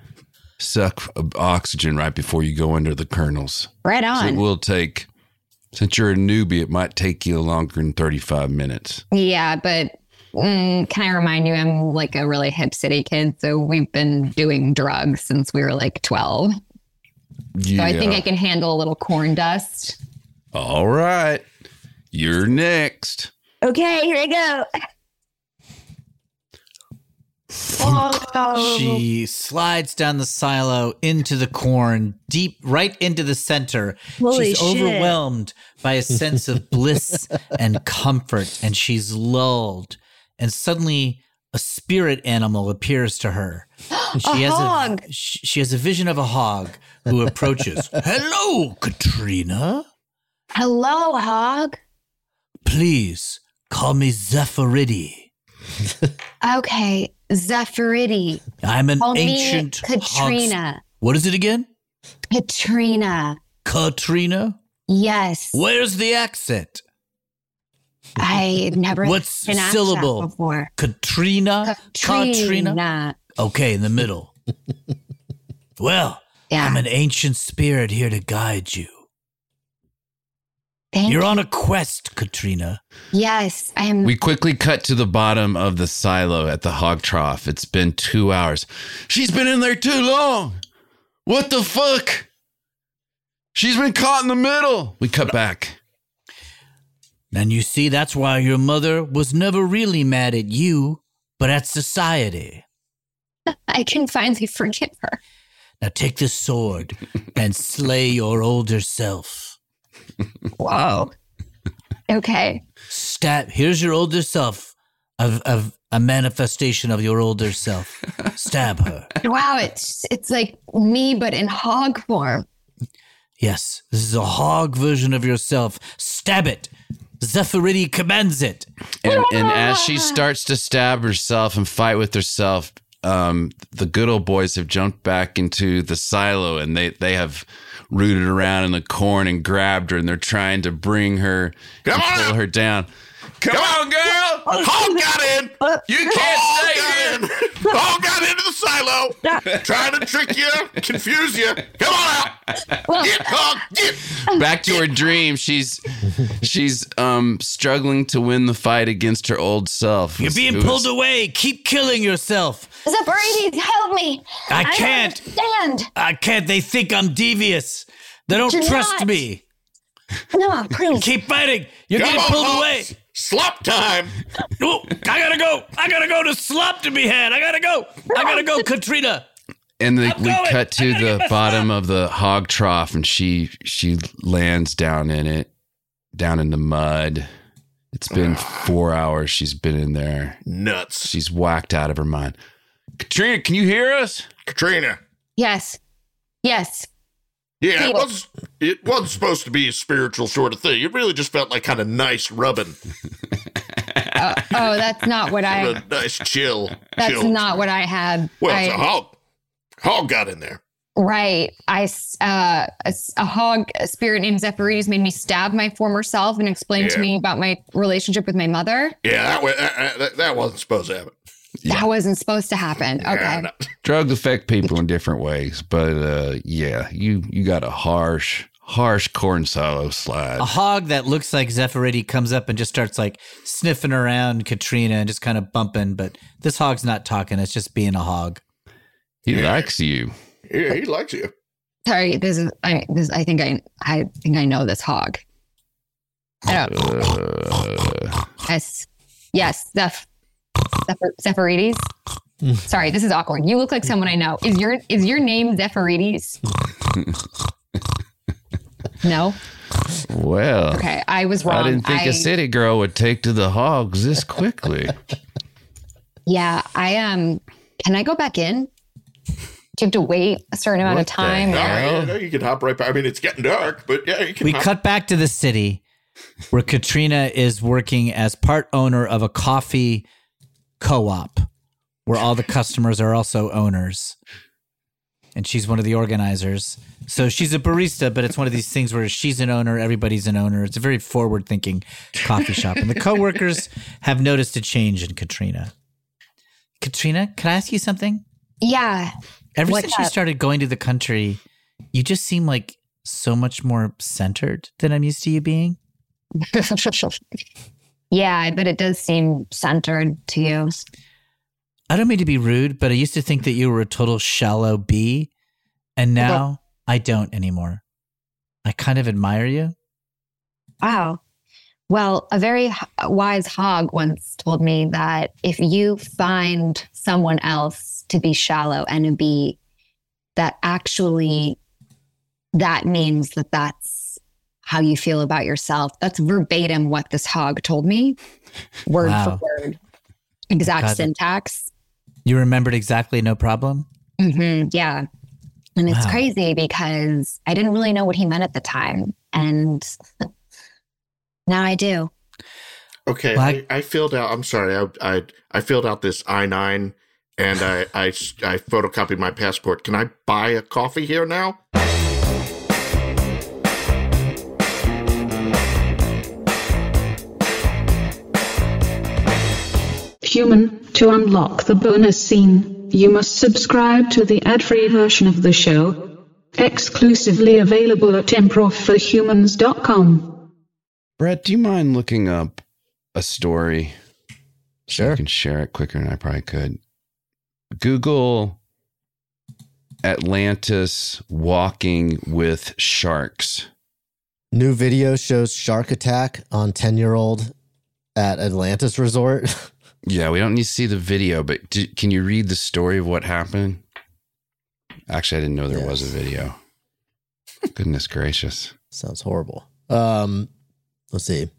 suck of oxygen right before you go under the kernels. Right So it will take, since you're a newbie, it might take you longer than 35 minutes. Yeah, but mm, can I remind you, I'm like a really hip city kid, so we've been doing drugs since we were like 12. Yeah. So I think I can handle a little corn dust. All right. You're next. Okay, here I go. She slides down the silo into the corn, deep right into the center. Holy she's shit. overwhelmed by a sense of bliss and comfort, and she's lulled. And suddenly, a spirit animal appears to her. And A has hog. A, she she has a vision of a hog who approaches. Hello, Katrina. Hello, hog. Please call me Zephyridi. Okay, Zephyridi. I'm an Call ancient Katrina. What is it again? Katrina. Katrina? Yes. Where's the accent? I've never What's been asked syllable? before. Katrina? Katrina. Okay, in the middle. well, Yeah. I'm an ancient spirit here to guide you. Thank You're you. on a quest, Katrina. Yes, I am. We quickly cut to the bottom of the silo at the hog trough. It's been two hours. She's been in there too long. What the fuck? She's been caught in the middle. We cut back. And you see, that's why your mother was never really mad at you, but at society. I can finally forgive her. Now take this sword and slay your older self. Whoa. Okay. Stab. Here's your older self, of, of a manifestation of your older self. Stab her. Wow, it's it's like me but in hog form. Yes, this is a hog version of yourself. Stab it. Zephyridi commands it. And, and as she starts to stab herself and fight with herself, um, the good old boys have jumped back into the silo and they, they have rooted around in the corn and grabbed her and they're trying to bring her Come and pull her down. Come on, girl. Hog got in. You can't Hog stay got in. Hog got into the silo. Trying to trick you, confuse you. Come on out. Get hog. Get. Back to her dream. She's she's um struggling to win the fight against her old self. You're being pulled away. Keep killing yourself. Zephyridi, help me. I don't can't. understand. I can't. They think I'm devious. They don't You're trust not. me. No, please. Keep fighting. You're Come getting on, pulled hogs. away. Slop time. Oh, I gotta go. I gotta go to slop to be had. I gotta go. I gotta go, Katrina. and the, we going. cut to I gotta get the bottom slap. of the hog trough and she she lands down in it down in the mud it's been four hours she's been in there Nuts. she's whacked out of her mind Katrina, can you hear us? Katrina. Yes. Yes. Yeah, it was it wasn't supposed to be a spiritual sort of thing. It really just felt like kind of nice rubbing, Uh, oh, that's not what I. a nice chill. That's chill. not what I had. Well, I, it's a hog. Hog got in there. Right. I uh, a, a hog a spirit named Zephyrus made me stab my former self and explain to me about my relationship with my mother. Yeah, that, that, that wasn't supposed to happen. That wasn't supposed to happen. Yeah, Okay. no. drugs affect people in different ways but uh yeah you you got a harsh harsh corn silo slide A hog that looks like Zephyridi comes up and just starts like sniffing around Katrina and just kind of bumping. But this hog's not talking. It's just being a hog. he Yeah. likes you Yeah, he likes you. Sorry. This is. I. This. I think I. I think I know this hog. I don't. uh, Yes. Yes. Zeph. Zephyr, Zephyrus. Sorry, this is awkward. You look like someone I know. Is your is your name Zephirides? no. Well, Okay, I was wrong. I didn't think I- a city girl would take to the hogs this quickly. Yeah, I um. Can I go back in? Do you have to wait a certain amount of What the time? hell? Yeah, you, you can hop right back. I mean, it's getting dark, but yeah, you can. We hop- cut back to the city where Katrina is working as part owner of a coffee co op where all the customers are also owners. And she's one of the organizers. So she's a barista, but it's one of these things where she's an owner, everybody's an owner. It's a very forward thinking coffee shop. And the coworkers have noticed a change in Katrina. Katrina, can I ask you something? Yeah. Ever What's since you started going to the country, you just seem like so much more centered than I'm used to you being. yeah, but it does seem centered to you. I don't mean to be rude, but I used to think that you were a total shallow bee, and now I don't anymore. I kind of admire you. Wow. Well, a very wise hog once told me that if you find someone else to be shallow and a bee, that actually that means that that's how you feel about yourself. That's verbatim what this hog told me, word Wow. for word, exact God. syntax. You remembered exactly, no problem. hmm yeah. And it's Wow. crazy because I didn't really know what he meant at the time. And now I do. Okay, Well, I, I filled out. I'm sorry, I, I I filled out this I nine, and I, I I photocopied my passport. Can I buy a coffee here now? Human, to unlock the bonus scene, you must subscribe to the ad-free version of the show, exclusively available at improvforhumans.com. Brett, do you mind looking up a story? So Sure. I can share it quicker than I probably could. Google Atlantis walking with sharks. New video shows shark attack on 10 year old at Atlantis Resort. Yeah, we don't need to see the video, but do, can you read the story of what happened? Actually, I didn't know there was a video. Goodness gracious. Sounds horrible. Um, let's see.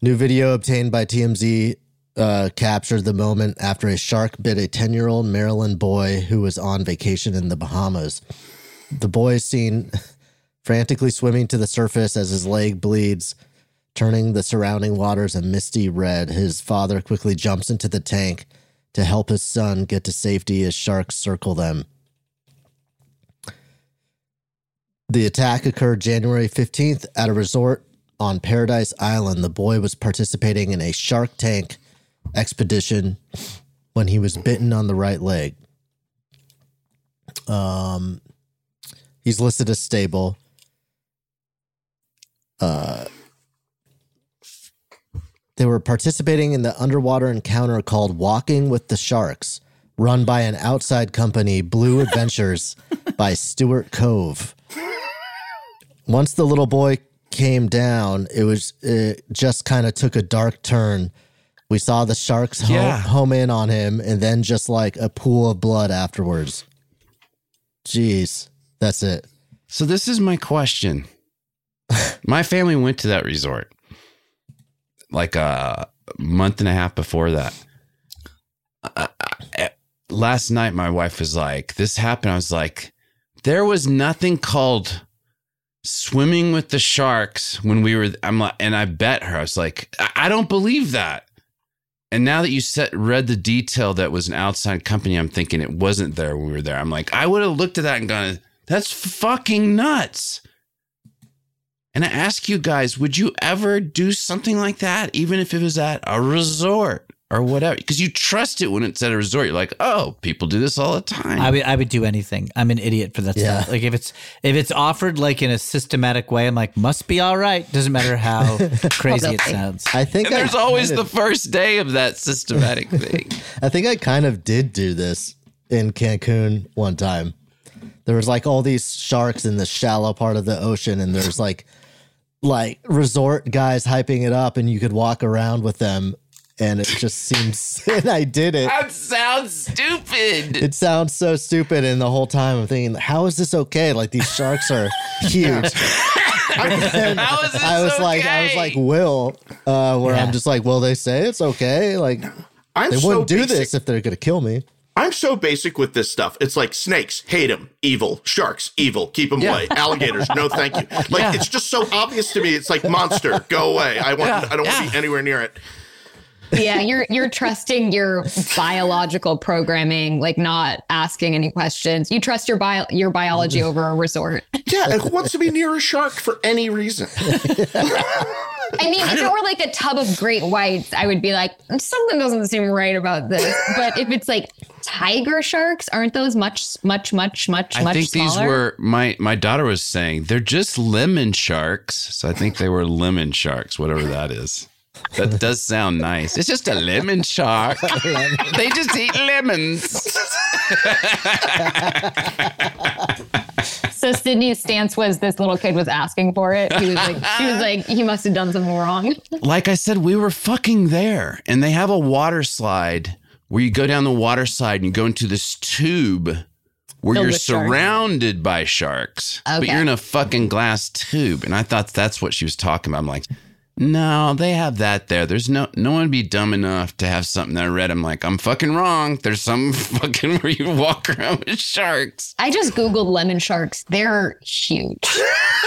New video obtained by TMZ uh, captured the moment after a shark bit a 10 year old Maryland boy who was on vacation in the Bahamas. The boy is seen frantically swimming to the surface as his leg bleeds, turning the surrounding waters a misty red. His father quickly jumps into the tank to help his son get to safety as sharks circle them. The attack occurred January 15th at a resort on Paradise Island. The boy was participating in a Shark Tank expedition when he was bitten on the right leg. Um, he's listed as stable. Uh, they were participating in the underwater encounter called Walking with the Sharks, run by an outside company, Blue Adventures, by Stuart Cove. Once the little boy came down, it was it just kind of took a dark turn. We saw the sharks home, Yeah. home in on him, and then just like a pool of blood afterwards. Jeez, that's it. So this is my question. my family went to that resort like a month and a half before that. Uh, uh, last night, my wife was like, "This happened." I was like, "There was nothing called swimming with the sharks when we were." I'm like, and I bet her. I was like, "I, I don't believe that." And now that you said read the detail that was an outside company, I'm thinking it wasn't there when we were there. I'm like, I would have looked at that and gone, "That's fucking nuts." And I ask you guys, would you ever do something like that, even if it was at a resort or whatever? Because you trust it when it's at a resort. You're like, oh, people do this all the time. I would I would do anything. I'm an idiot for that Yeah. stuff. Like if it's if it's offered like in a systematic way, I'm like, must be all right. Doesn't matter how crazy it sounds. I think and I there's always kind the first day of that systematic thing. I think I kind of did do this in Cancun one time. There was like all these sharks in the shallow part of the ocean, and there's like like resort guys hyping it up, and you could walk around with them and it just seems. And I did it. That sounds stupid. It sounds so stupid, and the whole time I'm thinking, how is this okay? Like these sharks are huge. How is this I was like, I was like, Will, uh, where Yeah. I'm just like, well, they say it's okay. Like I'm they so wouldn't do basic. this if they're gonna kill me. I'm so basic with this stuff. It's like snakes, hate them, evil. Sharks, evil, keep them away. Alligators, no thank you. Like Yeah. it's just so obvious to me. It's like monster, go away. I want. I don't want to be anywhere near it. yeah, you're you're trusting your biological programming, like not asking any questions. You trust your bio your biology over a resort. Yeah, and who wants to be near a shark for any reason? I mean, if it were like a tub of great whites, I would be like, something doesn't seem right about this. But if it's like tiger sharks, aren't those much, much, much, much, much sharks. I much think smaller? these were my my daughter was saying they're just lemon sharks. So I think they were lemon sharks, whatever that is. That does sound nice. It's just a lemon shark. they just eat lemons. So Sydney's stance was this little kid was asking for it. He was like, she was like, he must have done something wrong. Like I said, we were fucking there, and they have a water slide where you go down the water slide and you go into this tube where Filled you're with sharks. surrounded by sharks, but you're in a fucking glass tube. And I thought that's what she was talking about. I'm like, no, they have that there. There's no no one be dumb enough to have something that I read. I'm like, I'm fucking wrong. There's some fucking where you walk around with sharks. I just Googled lemon sharks. They're huge.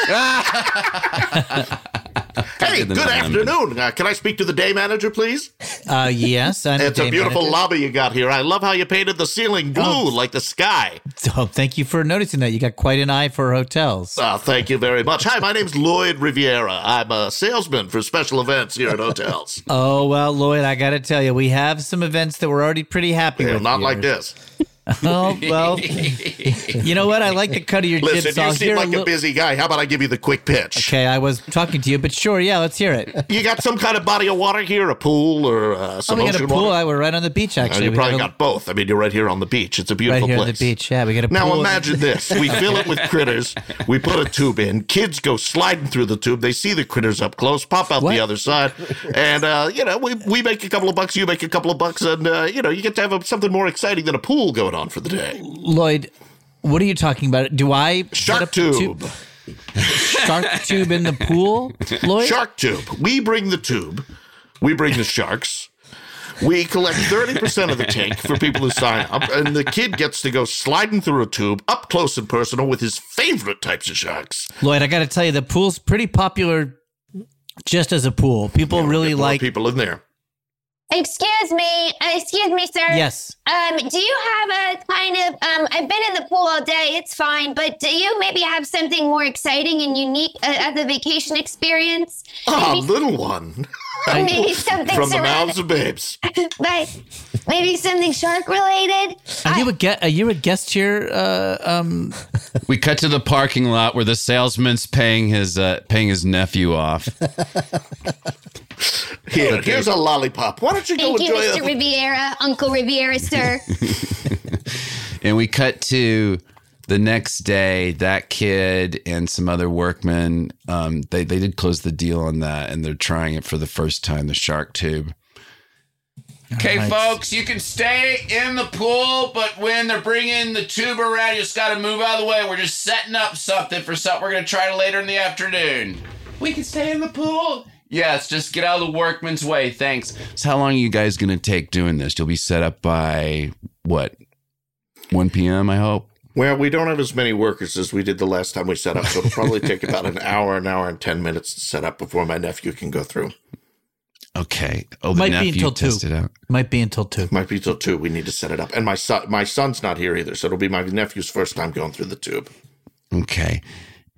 Hey, good a afternoon. Uh, can I speak to the day manager, please? Uh, yes, I'm It's a day beautiful manager. lobby you got here. I love how you painted the ceiling blue like the sky. Oh, thank you for noticing that. You got quite an eye for hotels. Uh, thank you very much. Hi, my name's Lloyd Riviera. I'm a salesman for special events here at hotels. Oh well, Lloyd, I got to tell you, we have some events that we're already pretty happy Yeah, with. not here. like this. Oh well, you know what? I like the cut of your Listen, jib, so you seem like a little- busy guy. How about I give you the quick pitch? Okay, I was talking to you, but sure, yeah, let's hear it. You got some kind of body of water here, a pool or uh, Oh, some we got a pool. water? I we're right on the beach, Uh, actually. you We probably a- got both. I mean, you're right here on the beach. It's a beautiful right here on place. the beach. Yeah, we got a Now pool. imagine this: we fill it with critters. We put a tube in. Kids go sliding through the tube. They see the critters up close, pop out What? the other side, and uh, you know we, we make a couple of bucks. You make a couple of bucks, and uh, you know you get to have a, something more exciting than a pool going on for the day. Lloyd, what are you talking about? Do I Shark up tube. Shark tube in the pool, Lloyd? Shark tube. We bring the tube. We bring the sharks. We collect 30% of the tank for people who sign up, and the kid gets to go sliding through a tube up close and personal with his favorite types of sharks. Lloyd, I got to tell you, the pool's pretty popular just as a pool. People really like. people in there. Excuse me, uh, excuse me, sir. Yes. Um, do you have a kind of um? I've been in the pool all day. It's fine, but do you maybe have something more exciting and unique uh, as a vacation experience? Ah, Maybe, little one. maybe something From the mouths of babes. like maybe something shark related. Are you a guest? Are you a guest here? Uh, um, We cut to the parking lot where the salesman's paying his uh, paying his nephew off. Here, here's a lollipop. Why don't you go Thank you, enjoy Mr. a Riviera, Uncle Riviera, sir. And we cut to the next day. That kid and some other workmen, um, they they did close the deal on that, and they're trying it for the first time. The shark tube. Okay, right. folks, you can stay in the pool, but when they're bringing the tube around, you just got to move out of the way. We're just setting up something for something we're going to try it later in the afternoon. We can stay in the pool. Yes, just get out of the workman's way. Thanks. So, how long are you guys going to take doing this? You'll be set up by what? 1 p.m., I hope. Well, we don't have as many workers as we did the last time we set up, so it'll probably take about an hour, an hour and 10 minutes to set up before my nephew can go through. Okay. Oh, the might be nephew until two. out. Might be until two. Might be till two. We need to set it up. And my son, my son's not here either, so it'll be my nephew's first time going through the tube. Okay.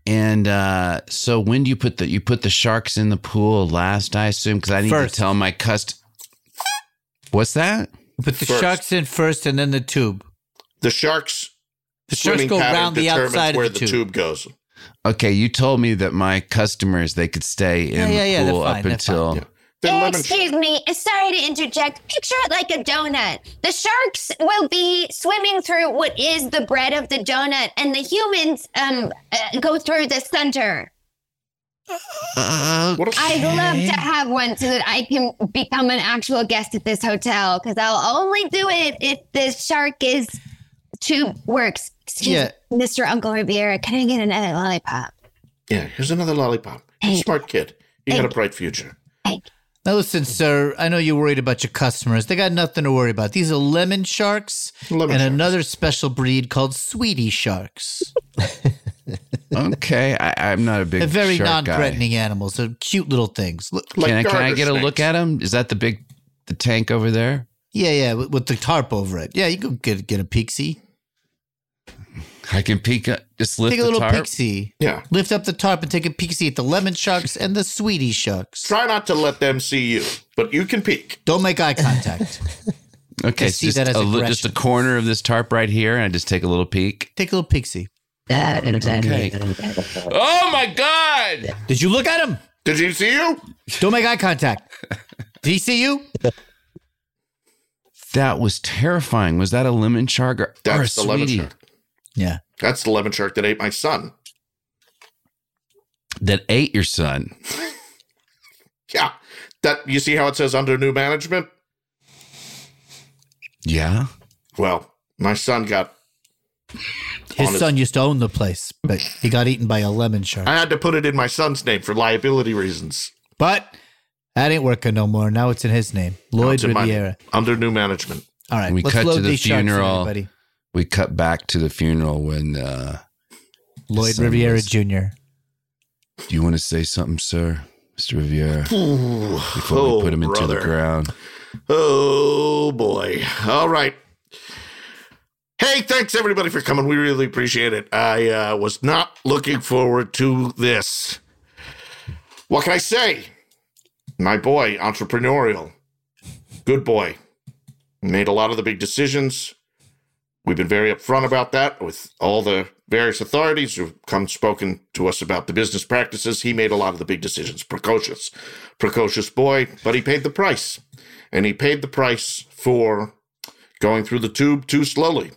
And uh, so when do you put the you put the sharks in the pool last? I assume because I need First. to tell my cust. What's that? Put the First. sharks in first, and then the tube. The sharks. The sharks go around the outside where of the the tube. tube goes. Okay, you told me that my customers they could stay in Yeah, yeah, yeah, the they're pool fine, up they're until. Fine. Then lemon Excuse me, sorry to interject. Picture it like a donut. The sharks will be swimming through what is the bread of the donut, and the humans um uh, go through the center. I'd love to have one so that I can become an actual guest at this hotel because I'll only do it if the shark is tube works. Excuse Yeah. me, Mr. Uncle Riviera, can I get another lollipop? Yeah, here's another lollipop. You're smart kid. You got a bright future. Now listen, sir. I know you're worried about your customers. They got nothing to worry about. These are lemon sharks Lemon and sharks. another special breed called sweetie sharks. Okay, I, I'm not a big They're very shark non-threatening animals. They're cute little things. Look, Like Can I, can I get a look at them? Is that the big the tank over there? yeah, yeah, with, with the tarp over it. Yeah, you can get get a see. I can peek. uh, Just lift Take a the little tarp. peek see. Yeah. Lift up the tarp and take a peek see at the lemon sharks and the sweetie sharks. Try not to let them see you, but you can peek. Don't make eye contact. Okay, so see just that as a, li- just a corner of this tarp right here, and I just take a little peek. take a little peek see. Okay. Oh my God! Did you look at him? Did he see you? Don't make eye contact. Did he see you? That was terrifying. Was that a lemon shark or, or a That's the lemon sweetie shark. Yeah. That's the lemon shark that ate my son. that ate your son? Yeah. That you see how it says under new management? Yeah. Well, my son got His On his- son used to own the place, but he got eaten by a lemon shark. I had to put it in my son's name for liability reasons. But that ain't working no more. Now it's in his name, Now Lloyd it's in my name. Under new management. All right, we let's cut load to the these sharks funeral. Everybody. We cut back to the funeral when. uh Lloyd Riviera was- Jr. Do you want to say something, sir, Mister Riviera, Ooh. before Oh, we put him into the ground? Oh boy. All right. Hey, thanks everybody for coming. We really appreciate it. I uh, was not looking forward to this. What can I say? My boy, entrepreneurial. Good boy. Made a lot of the big decisions. We've been very upfront about that with all the various authorities who've come spoken to us about the business practices. He made a lot of the big decisions. Precocious. Precocious boy, but he paid the price. And he paid the price for going through the tube too slowly.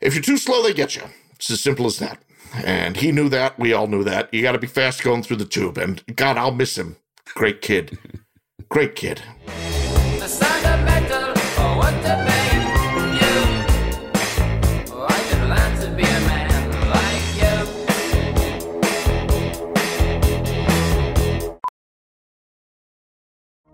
If you're too slow, they get you. It's as simple as that. And he knew that. We all knew that. You got to be fast going through the tube. And God, I'll miss him. Great kid. Great kid.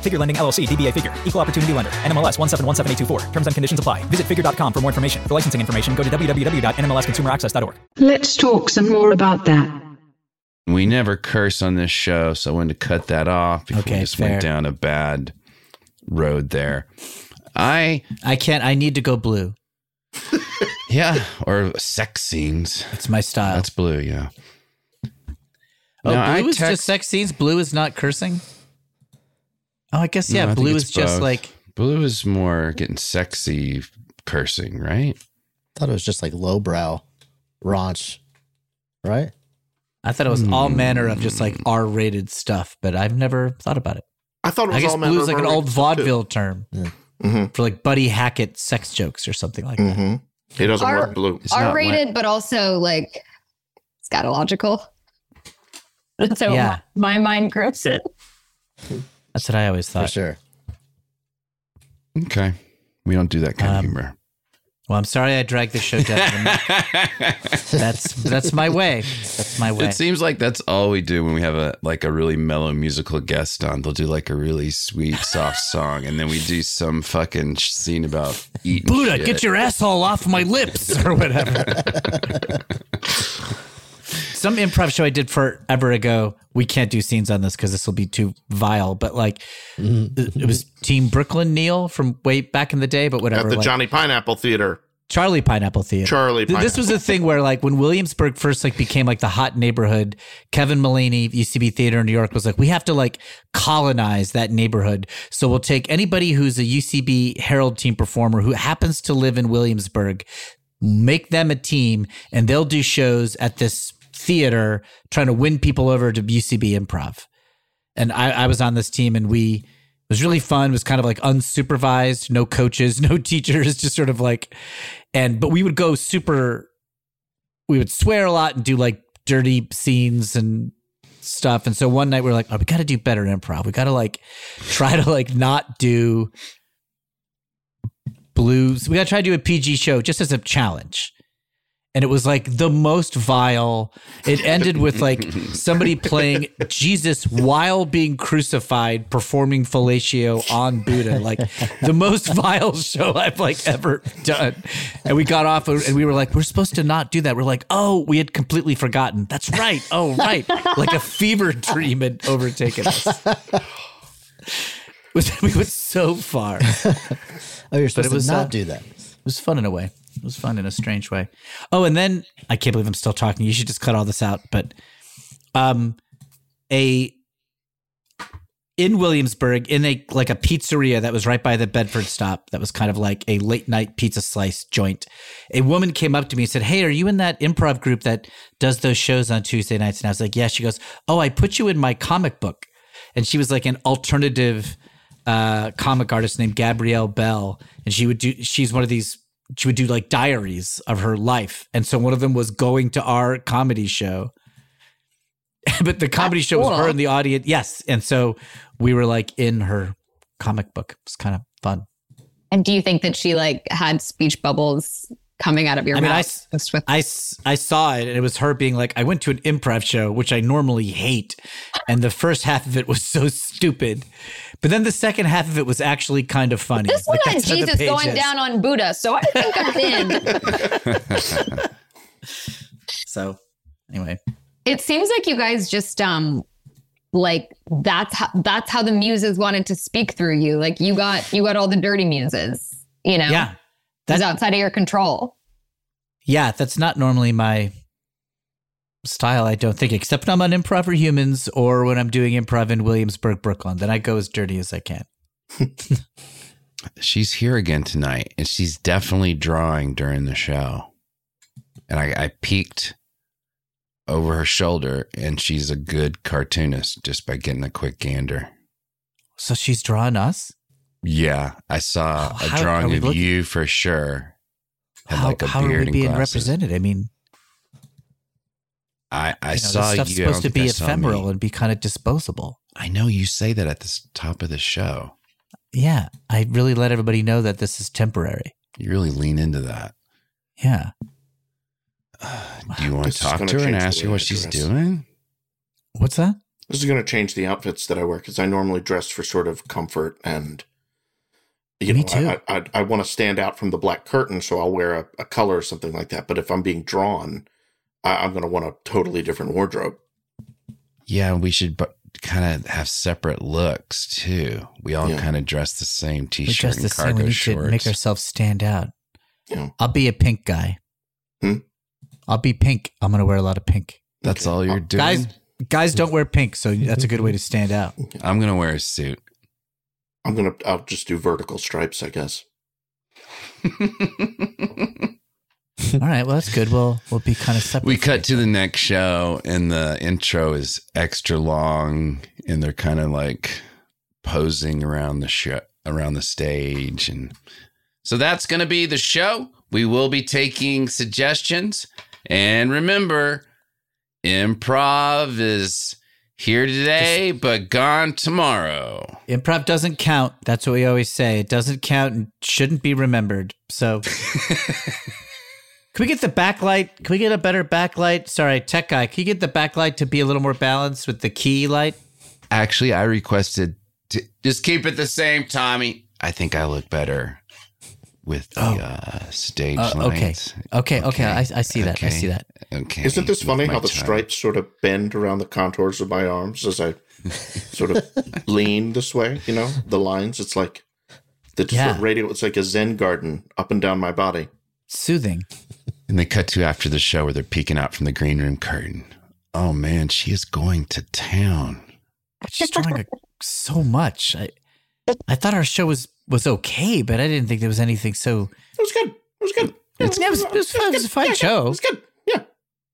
Figure Lending LLC, DBA Figure, Equal Opportunity Lender, NMLS 1717824. Terms and conditions apply. Visit figure.com for more information. For licensing information, go to www.nmlsconsumeraccess.org. Let's talk some more about that. We never curse on this show, so I wanted to cut that off before Okay, we just fair. went down a bad road there. I I can't. I need to go blue. yeah, or sex scenes. It's my style. That's blue, yeah. Oh, Now, I blue is text- just sex scenes. Blue is not cursing. Oh, I guess yeah. No, I blue it's is just both. like blue is more getting sexy cursing, right? I thought it was just like lowbrow raunch, right? I thought it was all manner of just Hmm. like R-rated stuff, but I've never thought about it. I thought it was I guess all manner blue is like an old stuff, too. vaudeville term Mm-hmm. for like Buddy Hackett sex jokes or something like that. Mm-hmm. He doesn't R- work blue. It's R rated, but also like scatological. So Yeah. my, my mind grips it. That's what I always For thought. sure. Okay. We don't do that kind Um, of humor. Well, I'm sorry I dragged the show down. that's that's my way. That's my way. It seems like that's all we do when we have a like a really mellow musical guest on. They'll do like a really sweet, soft song, and then we do some fucking scene about eating. Buddha, shit. get your asshole off my lips or whatever. some improv show I did forever ago. We can't do scenes on this because this will be too vile. But like, it was Team Brooklyn Neil from way back in the day. But whatever. At the like- Johnny Pineapple Theater. Charlie Pineapple Theater. Charlie Th- This was a thing where, like, when Williamsburg first like became like the hot neighborhood, Kevin Mullaney, UCB Theater in New York, was like, we have to like colonize that neighborhood. So we'll take anybody who's a UCB Herald team performer who happens to live in Williamsburg, make them a team, and they'll do shows at this theater trying to win people over to UCB Improv. And I, I was on this team, and we. It was really fun. It was kind of like unsupervised, no coaches, no teachers, just sort of like, and but we would go super. We would swear a lot and do like dirty scenes and stuff. And so one night we were like, oh, we got to do better improv. We got to like try to like not do blues. We got to try to do a PG show just as a challenge. And it was like the most vile. It ended with like somebody playing Jesus while being crucified, performing fellatio on Buddha. Like the most vile show I've like ever done. And we got off and we were like, we're supposed to not do that. We're like, oh, we had completely forgotten. That's right. Oh, right. Like a fever dream had overtaken us. we went so far. Oh, you're supposed to not uh, do that. It was fun in a way. It was fun in a strange way. Oh, and then I can't believe I'm still talking. You should just cut all this out. But um, a in Williamsburg, in a like a pizzeria that was right by the Bedford stop, that was kind of like a late night pizza slice joint. A woman came up to me and said, "Hey, are you in that improv group that does those shows on Tuesday nights?" And I was like, "Yeah." She goes, "Oh, I put you in my comic book," and she was like an alternative uh, comic artist named Gabrielle Bell, and she would do. She's one of these. She would do like diaries of her life, and so one of them was going to our comedy show. but the comedy show was her in the audience. Yes, and so we were like in her comic book. It was kind of fun. And do you think that she like had speech bubbles coming out of your I mean, I, mouth? s- I, s- I saw it and it was her being like, I went to an improv show, which I normally hate. And the first half of it was so stupid. But then the second half of it was actually kind of funny. This one Like, has that's Jesus going is. down on Buddha, so I think I'm in. So anyway, it seems like you guys just um like that's how that's how the muses wanted to speak through you. Like you got you got all the dirty muses, you know. Yeah. That's outside of your control. yeah, that's not normally my style, I don't think, except when I'm on improv for humans or when I'm doing improv in Williamsburg, Brooklyn. Then I go as dirty as I can. she's here again tonight and she's definitely drawing during the show. And I, I peeked over her shoulder and she's a good cartoonist just by getting a quick gander. So she's drawing us? Yeah, I saw Oh, a drawing of looking- you for sure. How, like how are beard we being glasses. represented? I mean, I, I you know, saw this stuff's you. Supposed to be I saw me. ephemeral and be kind of disposable. I know you say that at the top of the show. Yeah, I really let everybody know that this is temporary. You really lean into that. Yeah. Do you want This to talk gonna her and ask her what she's doing? What's that? This is going to change the outfits that I wear because I normally dress for sort of comfort and. You Me know, too. I, I, I want to stand out from the black curtain, so I'll wear a, a color or something like that. But if I'm being drawn, I, I'm going to want a totally different wardrobe. Yeah, we should bu- kind of have separate looks too. We all Yeah. kind of dress the same t-shirt dress and the same. cargo We need shorts. to make ourselves stand out. Yeah. I'll be a pink guy. Hmm? I'll be pink. I'm going to wear a lot of pink. That's all you're doing. Guys, guys don't wear pink, so that's a good way to stand out. I'm gonna wear a suit. I'm gonna. I'll just do vertical stripes, I guess. All right, well that's good. We'll we'll be kind of separate. We cut to the next show, and the intro is extra long, and they're kind of like posing around the show, around the stage, and so that's gonna be the show. We will be taking suggestions, and remember, improv is here today, but gone tomorrow. Improv doesn't count. That's what we always say. It doesn't count and shouldn't be remembered. So, can we get the backlight? Can we get a better backlight? Sorry, tech guy. Can you get the backlight to be a little more balanced with the key light? Actually, I requested to just keep it the same, Tommy. I think I look better with the uh, stage Uh, okay. lights. Okay, okay, I- I see that, I see that. Okay. Isn't this funny how the child. stripes sort of bend around the contours of my arms as I sort of lean this way? You know, the lines. It's like the Yeah. radio. It's like a Zen garden up and down my body. Soothing. And they cut to after the show where they're peeking out from the green room curtain. Oh man, she is going to town. She's drawing a, so much. I, I thought our show was was okay, but I didn't think there was anything so. It was good. It was good. It's, it was, it was, fun. It was a fun show. It was good. Yeah.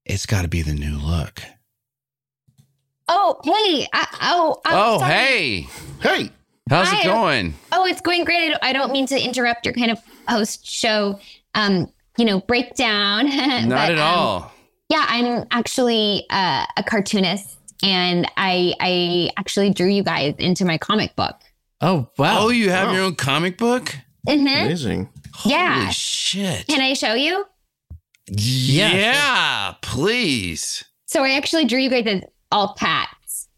It's got to be the new look. Oh, hey. I, oh, I'm oh, sorry. hey. Hey. How's Hi. it going? Oh, it's going great. I don't, I don't mean to interrupt your kind of post show, um, you know, breakdown. Not but, at um, all. Yeah, I'm actually uh, a cartoonist, and I I actually drew you guys into my comic book. Oh wow. Oh, you have Wow. your own comic book? Mhm. Amazing. Yeah. Holy shit. Can I show you? Yeah, please. So I actually drew you guys as all cats,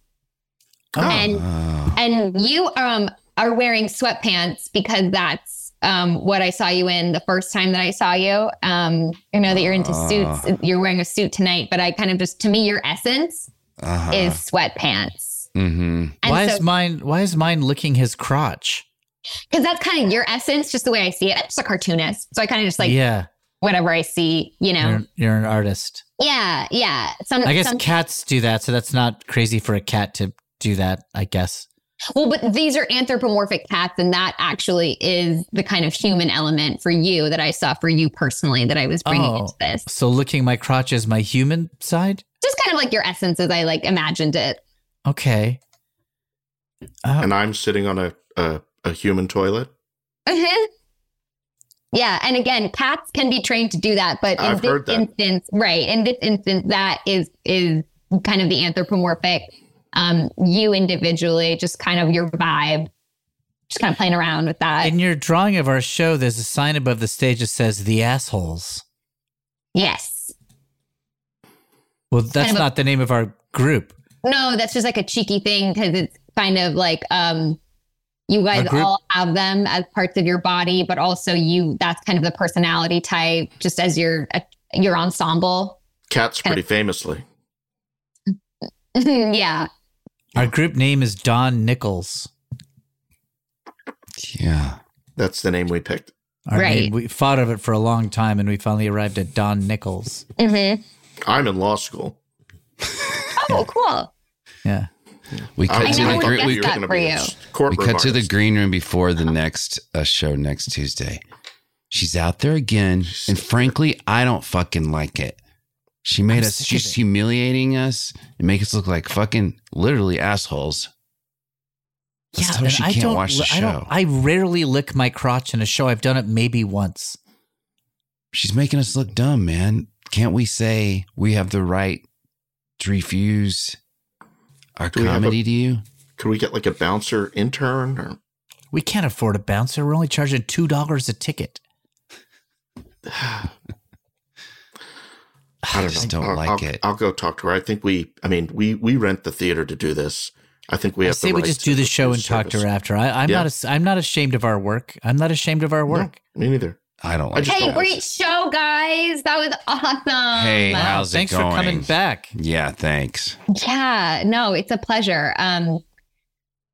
and Oh. and you um are wearing sweatpants because that's um what I saw you in the first time that I saw you. Um, I know that you're into Ah. suits. You're wearing a suit tonight, but I kind of just to me your essence Uh-huh. is sweatpants. Mm-hmm. Why so- is mine? Why is mine licking his crotch? because that's kind of your essence, just the way I see it. I'm just a cartoonist, so I kind of just like yeah, whatever I see, you know. you're, you're an artist. Yeah, yeah. Some, I guess some, cats do that, so that's not crazy for a cat to do that. I guess. well, but these are anthropomorphic cats, and that actually is the kind of human element for you that I saw for you personally that I was bringing Oh. into this. So licking my crotch is my human side. Just kind of like your essence as I like imagined it. Okay. Uh, And I'm sitting on a a, a human toilet. Mhm. Yeah, and again, cats can be trained to do that, but in I've this heard that. instance, right? In this instance, that is is kind of the anthropomorphic, um, you individually, just kind of your vibe, just kind of playing around with that. in your drawing of our show, there's a sign above the stage that says "the assholes." yes. Well, that's Kind of a- not the name of our group. No, that's just like a cheeky thing because it's kind of like um you guys group- all have them as parts of your body, but also you that's kind of the personality type, just as your uh, your ensemble. Cats pretty famously. yeah. Our group name is Don Nichols. Yeah. That's the name we picked. Our Right. name, we thought of it for a long time, and we finally arrived at Don Nichols. Mm-hmm. I'm in law school. Oh, cool. Yeah. We I cut to the would've green. guessed We, that for you. we courtroom cut to the green room before the next uh, show next Tuesday. She's out there again, and frankly, I don't fucking like it. She made I'm us. She's humiliating us and make us look like fucking literally assholes. Let's tell and she I can't don't, watch the show. I show. don't. I rarely lick my crotch in a show. I've done it maybe once. She's making us look dumb, man. Can't we say we have the right to refuse our Do we have a- comedy to you? Could we get like a bouncer intern or We can't afford a bouncer. We're only charging two dollars a ticket. I don't know. just don't I'll, like I'll- it. I'll go talk to her. I think we. I mean, we we rent the theater to do this. I think we I have. say the we right just to do the show and talk to service. her after. I, I'm Yeah. not. as- I'm not ashamed of our work. I'm not ashamed of our work. No, me neither. I don't I like just it. Hey, don't- great show, guys. That was awesome. Hey, Wow, how's thanks it for coming back. Yeah, thanks. Yeah, no, it's a pleasure. Um,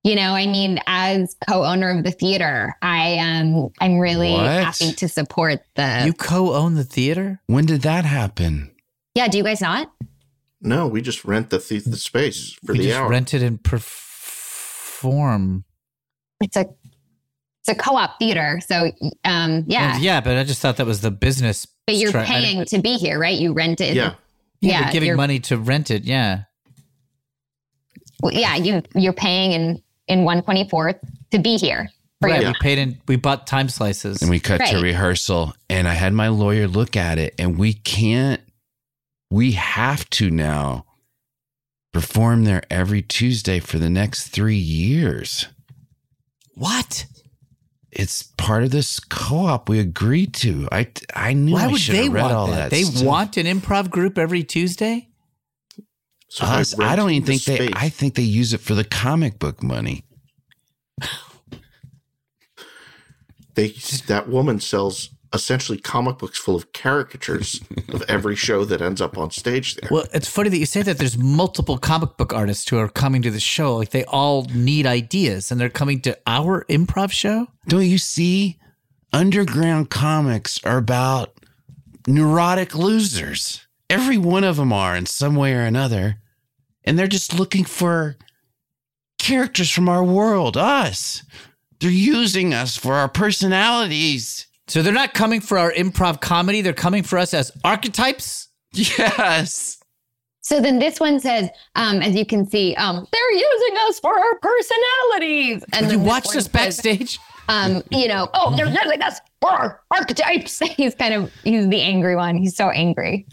you know, I mean, as co-owner of the theater, I um I'm really What? happy to support the You co-own the theater. When did that happen? Yeah, do you guys not? No, we just rent the the, the space for we the just hour. rented and perform. It's a it's a co-op theater. So um yeah. And yeah, but I just thought that was the business. But you're stri- I- paying to be here, right? You rent it. yeah, Yeah, Yeah, but giving you're- money to rent it. Yeah. Well, yeah, you you're paying in in 124th to be here. For Right. your- We paid in. We bought time slices. And we cut to rehearsal, and I had my lawyer look at it, and we can't, we have to now perform there every Tuesday for the next three years. what? It's part of this co op we agreed to. I, I knew Why I would should they have read want all that? that. They stuff. want an improv group every Tuesday. so us. I rent don't even the think they. I think they use it for the comic book money. They that woman sells essentially comic books full of caricatures of every show that ends up on stage there. Well, it's funny that you say that. There's multiple comic book artists who are coming to the show. Like they all need ideas, and they're coming to our improv show. Don't you see? Underground comics are about neurotic losers. Every one of them are in some way or another. And they're just looking for characters from our world, us. They're using us for our personalities. So they're not coming for our improv comedy. They're coming for us as archetypes. Yes. So then this one says, um, as you can see, um, they're using us for our personalities. And you watch one this says, backstage. um, you know, oh, they're using us for our archetypes. he's kind of he's the angry one. He's so angry.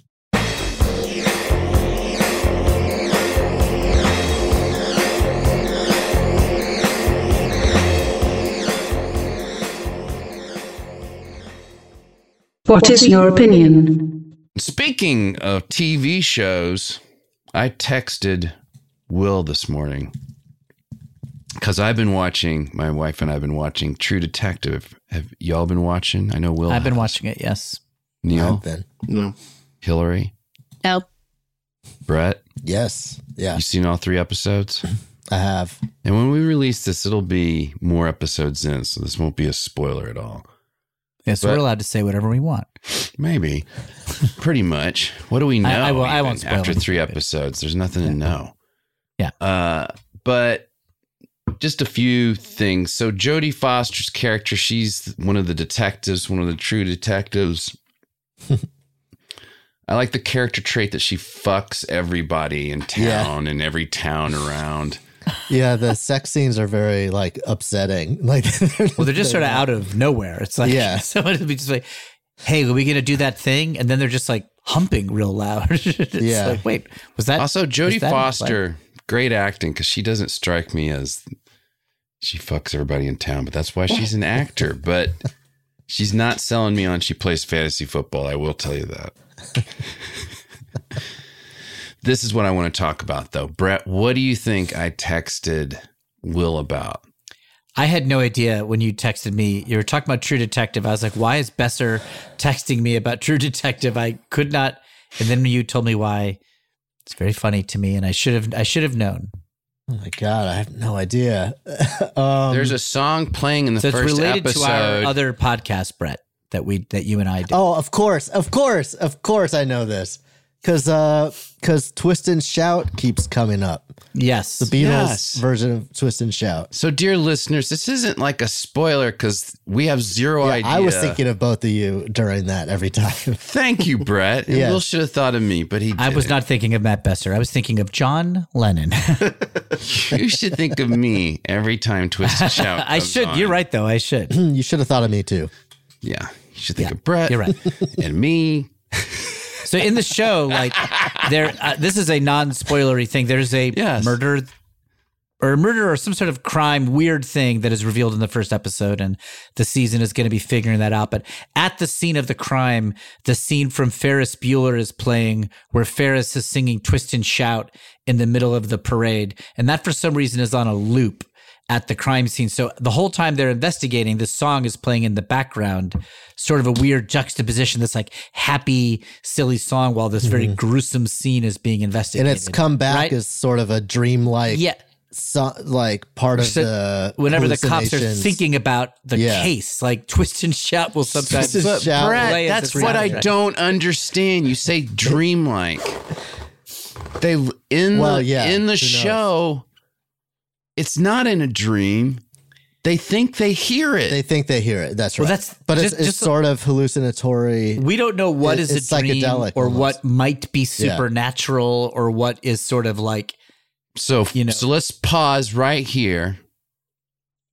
What is your opinion? Speaking of TV shows, I texted Will this morning because I've been watching, my wife and I have been watching True Detective. Have y'all been watching? I know Will. I've been watching it. Yes. Neil, I've been. No. Hillary, Nope. Brett. Yes. Yeah. You seen all three episodes? I have. And when we release this, it'll be more episodes in, so this won't be a spoiler at all. Yeah, so But- we're allowed to say whatever we want. Maybe. Pretty much. What do we know? I- I will- I won't after three episodes. There's nothing to know. Yeah. Uh, but just a few things. So Jodie Foster's character, she's one of the detectives, one of the true detectives. I like the character trait that she fucks everybody in Yeah. town and every town around. Yeah, the sex scenes are very like upsetting. Like, Well, they're just sort of out of nowhere. It's like Yeah. someone would be just like, "Hey, are we gonna do that thing?" And then they're just like humping real loud. it's Yeah. like, wait, was that Also, Jodie that- Foster, great acting because she doesn't strike me as she fucks everybody in town, but that's why she's an actor. But she's not selling me on she plays fantasy football. I will tell you that. This is what I want to talk about, though. Brett, what do you think I texted Will about? I had no idea when you texted me. You were talking about True Detective. I was like, why is Besser texting me about True Detective? I could not. And then you told me why. It's very funny to me, and I should have. I should have known. oh my god, I have no idea. um, There's a song playing in the So it's first related episode. to our other podcast, Brett, that we that you and I did. Oh, of course, of course, of course, I know this because uh, because Twist and Shout keeps coming up. Yes, The Beatles Yes. version of Twist and Shout. so, dear listeners, this isn't like a spoiler because we have zero Yeah, idea. I was thinking of both of you during that every time. Thank you, Brett. And Yes. Will should have thought of me, but he. I was didn't. thinking of Matt Besser. I was thinking of John Lennon. You should think of me every time Twist and Shout. I should. on. You're right, though. I should. you should have thought of me too. Yeah, you should think Yeah, of Brett. you're right. and me. So in the show, like there, uh, this is a non-spoilery thing. There's a Yes. murder or murder or some sort of crime, weird thing that is revealed in the first episode, and the season is going to be figuring that out. But at the scene of the crime, the scene from Ferris Bueller is playing, where Ferris is singing "Twist and Shout" in the middle of the parade, and that for some reason is on a loop at the crime scene. So the whole time they're investigating, this song is playing in the background, sort of a weird juxtaposition. This like happy, silly song while this very mm-hmm. gruesome scene is being investigated. And it's come back right? as sort of a dreamlike, yeah. so, like part of So the whenever the cops are thinking about the Yeah. case, like twist and shout will sometimes. Twist and But Shout. Brett, play that's a what I soundtrack. don't understand. You say dreamlike. They in Well, the yeah, in the who knows? show. It's not in a dream. They think they hear it. They think they hear it. That's right. Well, that's- but it's, just- it's just- sort of hallucinatory. We don't know what It- is it's a dream psychedelic or almost. what might be Yeah. supernatural or what is sort of like so you know- so let's pause right here.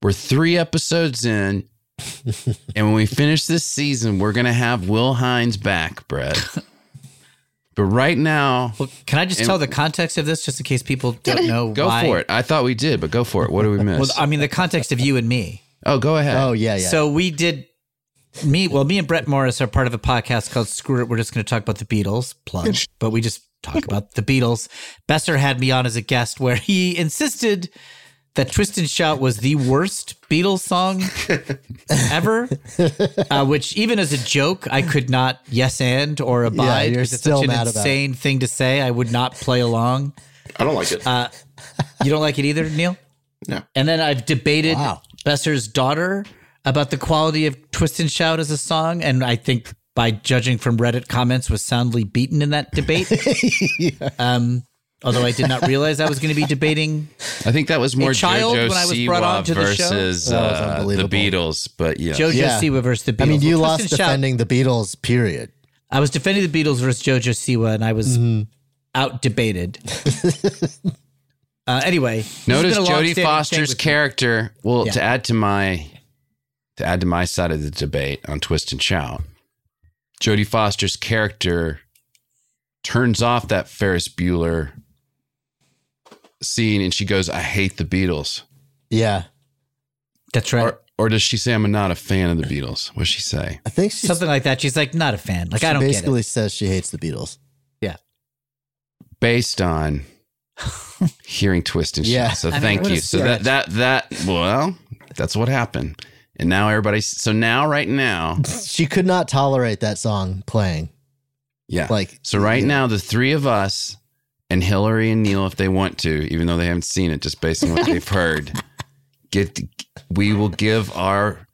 We're three episodes in, and when we finish this season, we're gonna have Will Hines back, Brett. But right now, Well, can I just And- tell the context of this, just in case people don't know? go why? for it. I thought we did, but go for it. What do we miss? Well, I mean, the context of you and me. oh, go ahead. Oh yeah, yeah. So we did. Me, well, me and Brett Morris are part of a podcast called Screw It. We're just going to talk about the Beatles, plug, but we just talk about the Beatles. Besser had me on as a guest where he insisted that Twist and Shout was the worst Beatles song ever, uh, which even as a joke, I could not yes and or abide. you're it's still such an mad about it. insane thing to say. I would not play along. I don't like it. Uh, you don't like it either, Neil? No. And then I've debated Wow. Besser's daughter about the quality of Twist and Shout as a song, and I think by judging from Reddit comments, was soundly beaten in that debate. um, although I did not realize I was going to be debating I think that was more child JoJo when I was brought on Siwa to the show? versus That was uh, the unbelievable. Beatles, but yeah. JoJo Yeah. Siwa versus the Beatles. I mean, you Well, lost Twist and Shout- defending the Beatles, period. I was defending the Beatles versus JoJo Siwa, and I was Mm-hmm. out debated. uh, anyway, this has Notice been a Jodie long-standing Foster's with- character. Well, Yeah. to add to my to add to my side of the debate on Twist and Shout, Jodie Foster's character turns off that Ferris Bueller scene and she goes, "I hate the Beatles." Yeah. That's right. Or, or does she say, "I'm not a fan of the Beatles"? What's she say? I think she's, Something like that. She's like, not a fan. Like, she I don't get it. basically says she hates the Beatles. Yeah. Based on hearing Twist and Shout. Yeah. So I mean, thank what you. So that that that well, that's what happened. And now everybody's so now right now. She could not tolerate that song playing. Yeah. Like So right now, the three of us and Hillary and Neil, if they want to, even though they haven't seen it, just based on what they've heard, get we will give our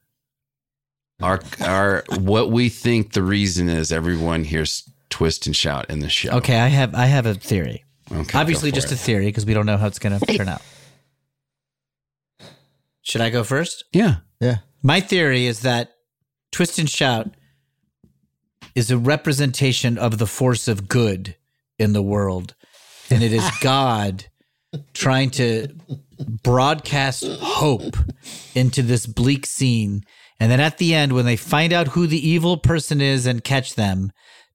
our our what we think the reason is. Everyone hears twist and shout in the show. Okay, I have I have a theory. Okay, Obviously, go for just a theory because we don't know how it's going to turn out. Should I go first? Yeah. Yeah. My theory is that Twist and Shout is a representation of the force of good in the world. And it is God trying to broadcast hope into this bleak scene. And then at the end, when they find out who the evil person is and catch them,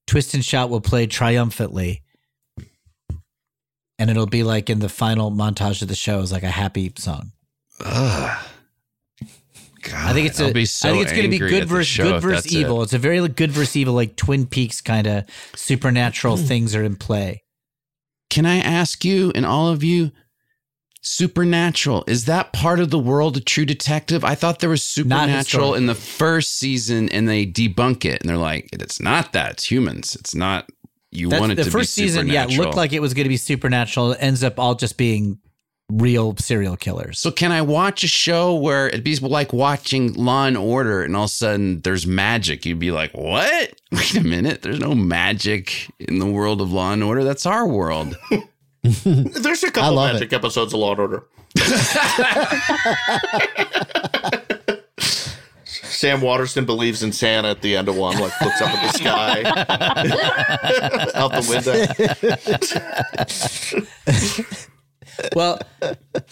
Twist and Shout will play triumphantly. And it'll be like in the final montage of the show is like a happy song. Ugh. God, I think it's a, be I so think it's going to be good versus good versus that's it. evil. It's a very good versus evil, like Twin Peaks kind of supernatural things are in play. Can I ask you and all of you, supernatural is that part of the world of True Detective? I thought there was supernatural in the first season, and they debunk it, and they're like, "It's not that. It's humans. It's not." You That's- want it the to first season, yeah, it looked like it was going to be supernatural. It ends up all just being real serial killers. So can I watch a show where it'd be like watching Law and Order, and all of a sudden there's magic? You'd be like, "What? Wait a minute! There's no magic in the world of Law and Order. That's our world." There's a couple love magic episodes of Law and Order. Sam Waterston believes in Santa at the end of one, like looks up at the sky out the window. Well,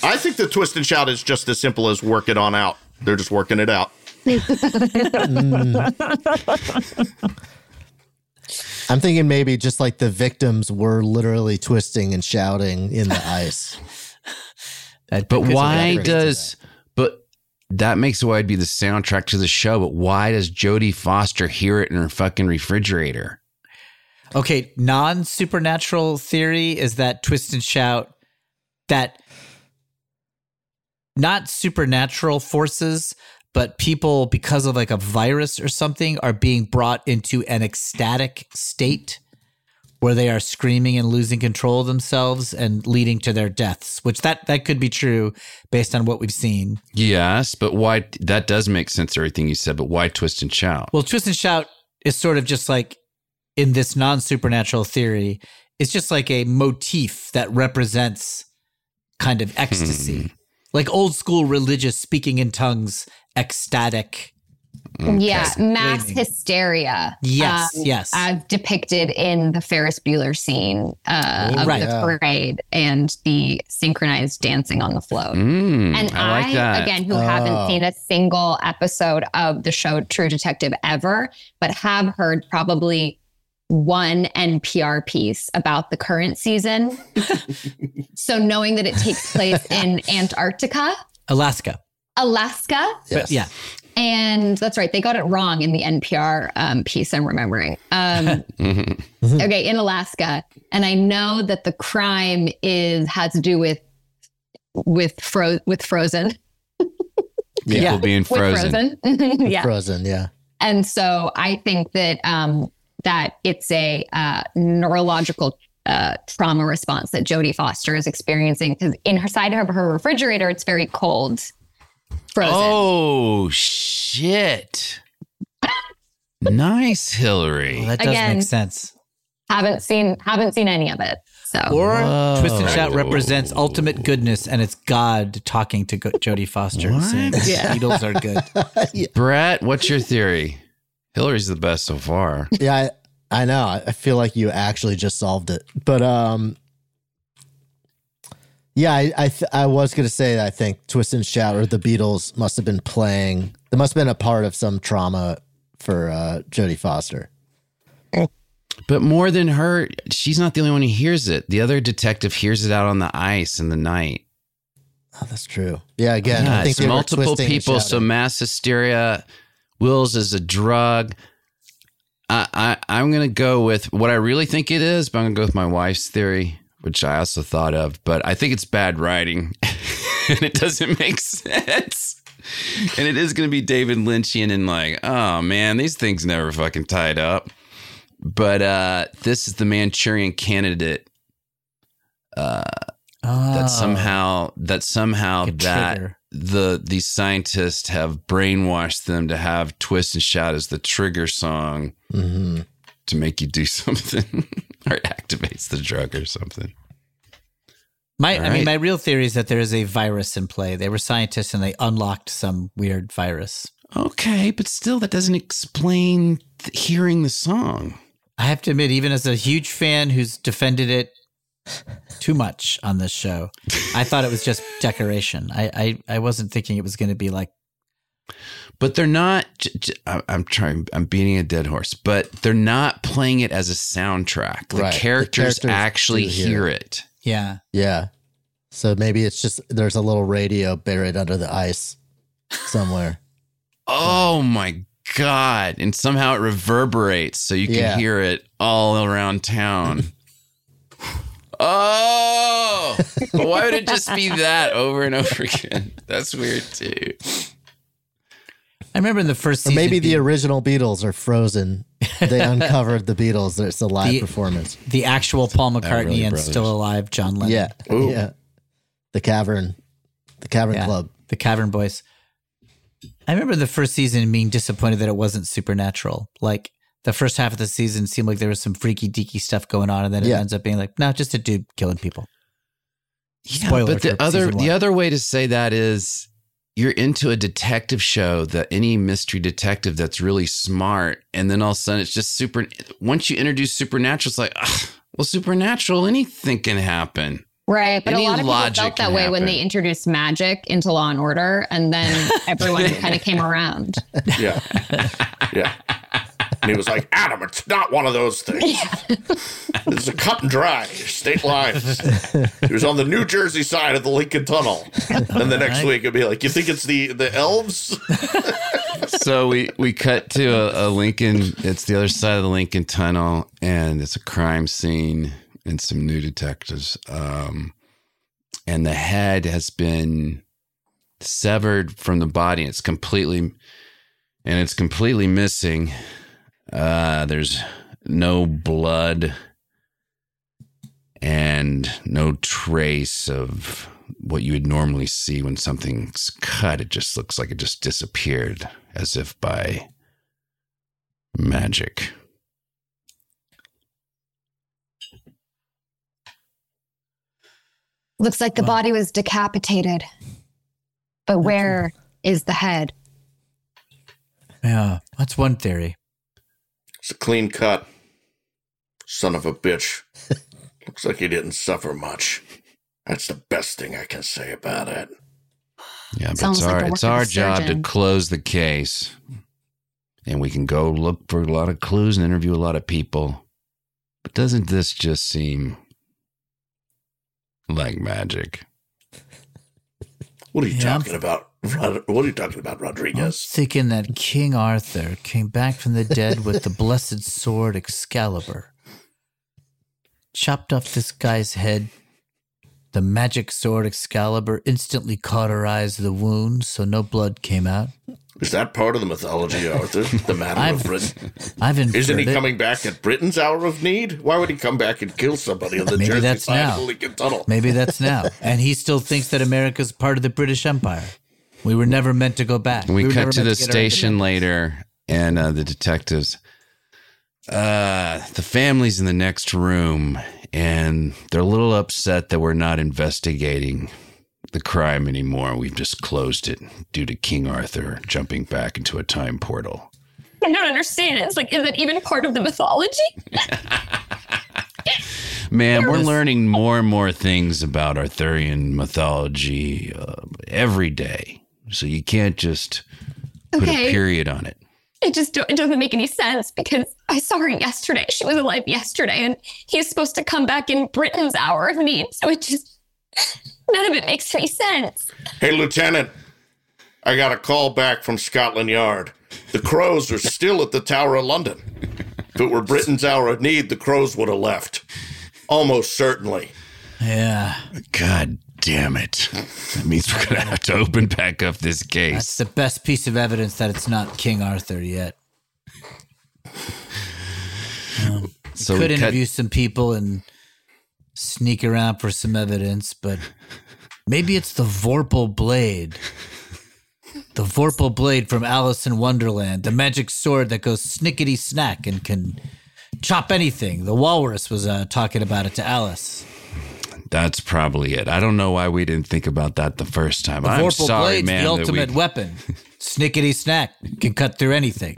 I think the twist and shout is just as simple as work it on out. They're just working it out. I'm thinking maybe just like the victims were literally twisting and shouting in the ice. But Because of why that. does but that makes why it'd be the soundtrack to the show, but why does Jodie Foster hear it in her fucking refrigerator? Okay, non supernatural theory is that twist and shout that not supernatural forces, but people because of like a virus or something are being brought into an ecstatic state where they are screaming and losing control of themselves and leading to their deaths, which that that could be true based on what we've seen. Yes, but why that does make sense everything you said, but why twist and shout? Well, twist and shout is sort of just like in this non supernatural theory, it's just like a motif that represents kind of ecstasy, like old school religious speaking in tongues, ecstatic. Yeah, mass Screaming. hysteria. Yes, yes. As depicted in the Ferris Bueller scene uh, Oh, of right. the Yeah. parade and the synchronized dancing on the float. Mm, and I like that. again, who Oh. haven't seen a single episode of the show True Detective ever, but have heard probably one NPR piece about the current season. so knowing that it takes place in Antarctica, Alaska. Alaska, But yeah. and that's right. They got it wrong in the NPR um, piece I'm remembering. Um, okay, in Alaska. And I know that the crime is has to do with with fro with Frozen. People being With frozen. Frozen. yeah. Frozen, yeah. And so I think that um, that it's a uh, neurological uh, trauma response that Jodie Foster is experiencing because in her side of her refrigerator, it's very cold. Frozen. Oh shit! nice, Hillary. Well, that does Again. make sense. Haven't seen haven't seen any of it. So Or Whoa. Twist and Shout represents ultimate goodness, and it's God talking to Go- Jodie Foster. What? saying the Yeah. Beatles are good. Brett, what's your theory? Hillary's the best so far. Yeah, I, know. I feel like you actually just solved it. But um yeah, I I, th- I was gonna say that I think Twist and Shout or the Beatles must have been playing. There must have been a part of some trauma for uh, Jodie Foster. But more than her, she's not the only one who hears it. The other detective hears it out on the ice in the night. Oh, that's true. Yeah, again, Yeah, I think it's multiple people. So mass hysteria. Will's is a drug. I, I I'm gonna go with what I really think it is, but I'm gonna go with my wife's theory, which I also thought of. But I think it's bad writing, and it doesn't make sense. And it is gonna be David Lynchian and like, oh man, these things never fucking tied up. But uh this is the Manchurian candidate uh Oh. that somehow that somehow Like that trigger. the these scientists have brainwashed them to have twist and shout as the trigger song Mhm. to make you do something or activates the drug or something. My, All I mean, my real theory is that there is a virus in play. They were scientists and they unlocked some weird virus. Okay, but still that doesn't explain th- hearing the song. I have to admit, even as a huge fan who's defended it too much on this show, I thought it was just decoration. I I, I wasn't thinking it was going to be like But they're not j- j- I- I'm trying I'm beating a dead horse, but they're not playing it as a soundtrack. The Right. The characters, characters actually hear hear it. it. yeah. Yeah. So maybe it's just there's a little radio buried under the ice somewhere. Oh my god! And somehow it reverberates, so you can Yeah. hear it all around town. oh, but why would it just be that over and over again? That's weird too. I remember in the first Or season. maybe the being- original Beatles are frozen. They uncovered the Beatles. It's a live The- performance. the actual Paul McCartney Everly and Brothers. still alive John Lennon. Yeah. Yeah. The cavern. The cavern Yeah. club. the Cavern Boys. I remember the first season being disappointed that it wasn't supernatural. Like the first half of the season seemed like there was some freaky deaky stuff going on, and then it Yeah. ends up being like, no, just a dude killing people. Yeah, Spoiler but the other the other way to say that is you're into a detective show that any mystery detective that's really smart, and then all of a sudden it's just super. Once you introduce supernatural, it's like, ugh, well, supernatural, anything can happen. Right, but Any a lot of people felt that can way when they introduced magic into Law and Order, and then everyone kind of came around. Yeah. Yeah. And he was like, Adam, it's not one of those things. It's a cut and dry state lines. He was on the New Jersey side of the Lincoln Tunnel. And the next week it'd be like, you think it's the, the elves? so we we cut to a, a Lincoln. It's the other side of the Lincoln Tunnel, and it's a crime scene and some new detectives. Um, and the head has been severed from the body. It's completely, and it's completely missing. Uh, there's no blood and no trace of what you would normally see when something's cut. It just looks like it just disappeared as if by magic. Looks like the body was decapitated. But where is the head? Yeah, that's one theory. It's a clean cut. Son of a bitch. Looks like he didn't suffer much. That's the best thing I can say about it. Yeah, but Sounds it's like our the it's our job to close the case, and we can go look for a lot of clues and interview a lot of people. But doesn't this just seem like magic? What are you Yeah, I'm- talking about? Rod- What are you talking about, I'm Rodriguez? thinking that King Arthur came back from the dead with the blessed sword Excalibur, chopped off this guy's head, The magic sword Excalibur instantly cauterized the wound so no blood came out. Is that part of the mythology, Arthur? The Matter I've- of Britain? I've Isn't he it. coming back at Britain's hour of need? Why would he come back and kill somebody on the Maybe Jersey that's side now. of the Lincoln Tunnel? Maybe that's now. And he still thinks that America's part of the British Empire. We were never meant to go back. We, were cut to the meant get our station later, and uh, the detectives. Uh, the family's in the next room, and they're a little upset that we're not investigating the crime anymore. We've just closed it due to King Arthur jumping back into a time portal. I don't understand. It. It's like, is it even part of the mythology? Man, we're learning more and more things about Arthurian mythology uh, every day. So you can't just put Okay. a period on it. It just do- it doesn't make any sense because I saw her yesterday. She was alive yesterday, and he's supposed to come back in Britain's hour of need. So it just none of it makes any sense. Hey, Lieutenant, I got a call back from Scotland Yard. The crows are still at the Tower of London. If it were Britain's hour of need, the crows would have left. Almost certainly. Yeah. God damn it. That means we're going to have to open back up this case. That's the best piece of evidence that it's not King Arthur yet. Um, So could we cut- interview some people and sneak around for some evidence, but maybe it's the Vorpal blade. The Vorpal blade from Alice in Wonderland, the magic sword that goes snickety snack and can chop anything. The walrus was uh, talking about it to Alice. That's probably it. I don't know why we didn't think about that the first time. The I'm Vorpal sorry, blade's man. the that we- ultimate weapon. Snickety snack can cut through anything.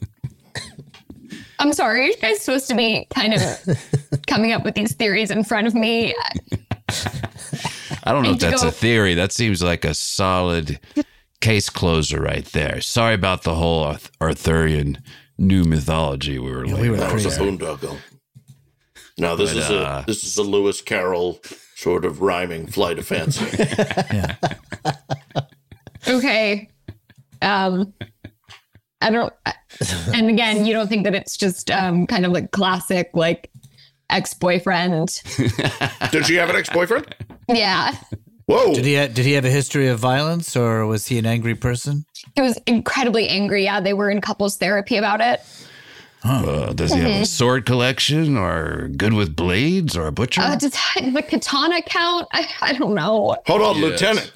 I'm sorry, are you guys supposed to be kind of coming up with these theories in front of me? I don't know if that's go- a theory. That seems like a solid case closer right there. Sorry about the whole Arth- Arthurian new mythology we were laying that was a boondoggle. Now this But, is uh, a this is a Lewis Carroll sort of rhyming flight of fancy. Okay. Um, I don't. And again, you don't think that it's just um, kind of like classic, like ex boyfriend. Did she have an ex boyfriend? Yeah. Whoa. Did he ha- did he have a history of violence or was he an angry person? He was incredibly angry. Yeah, they were in couples therapy about it. Uh, does he have a sword collection or good with blades or a butcher? Uh, does the katana count? I, I don't know. Hold on, Yes. Lieutenant.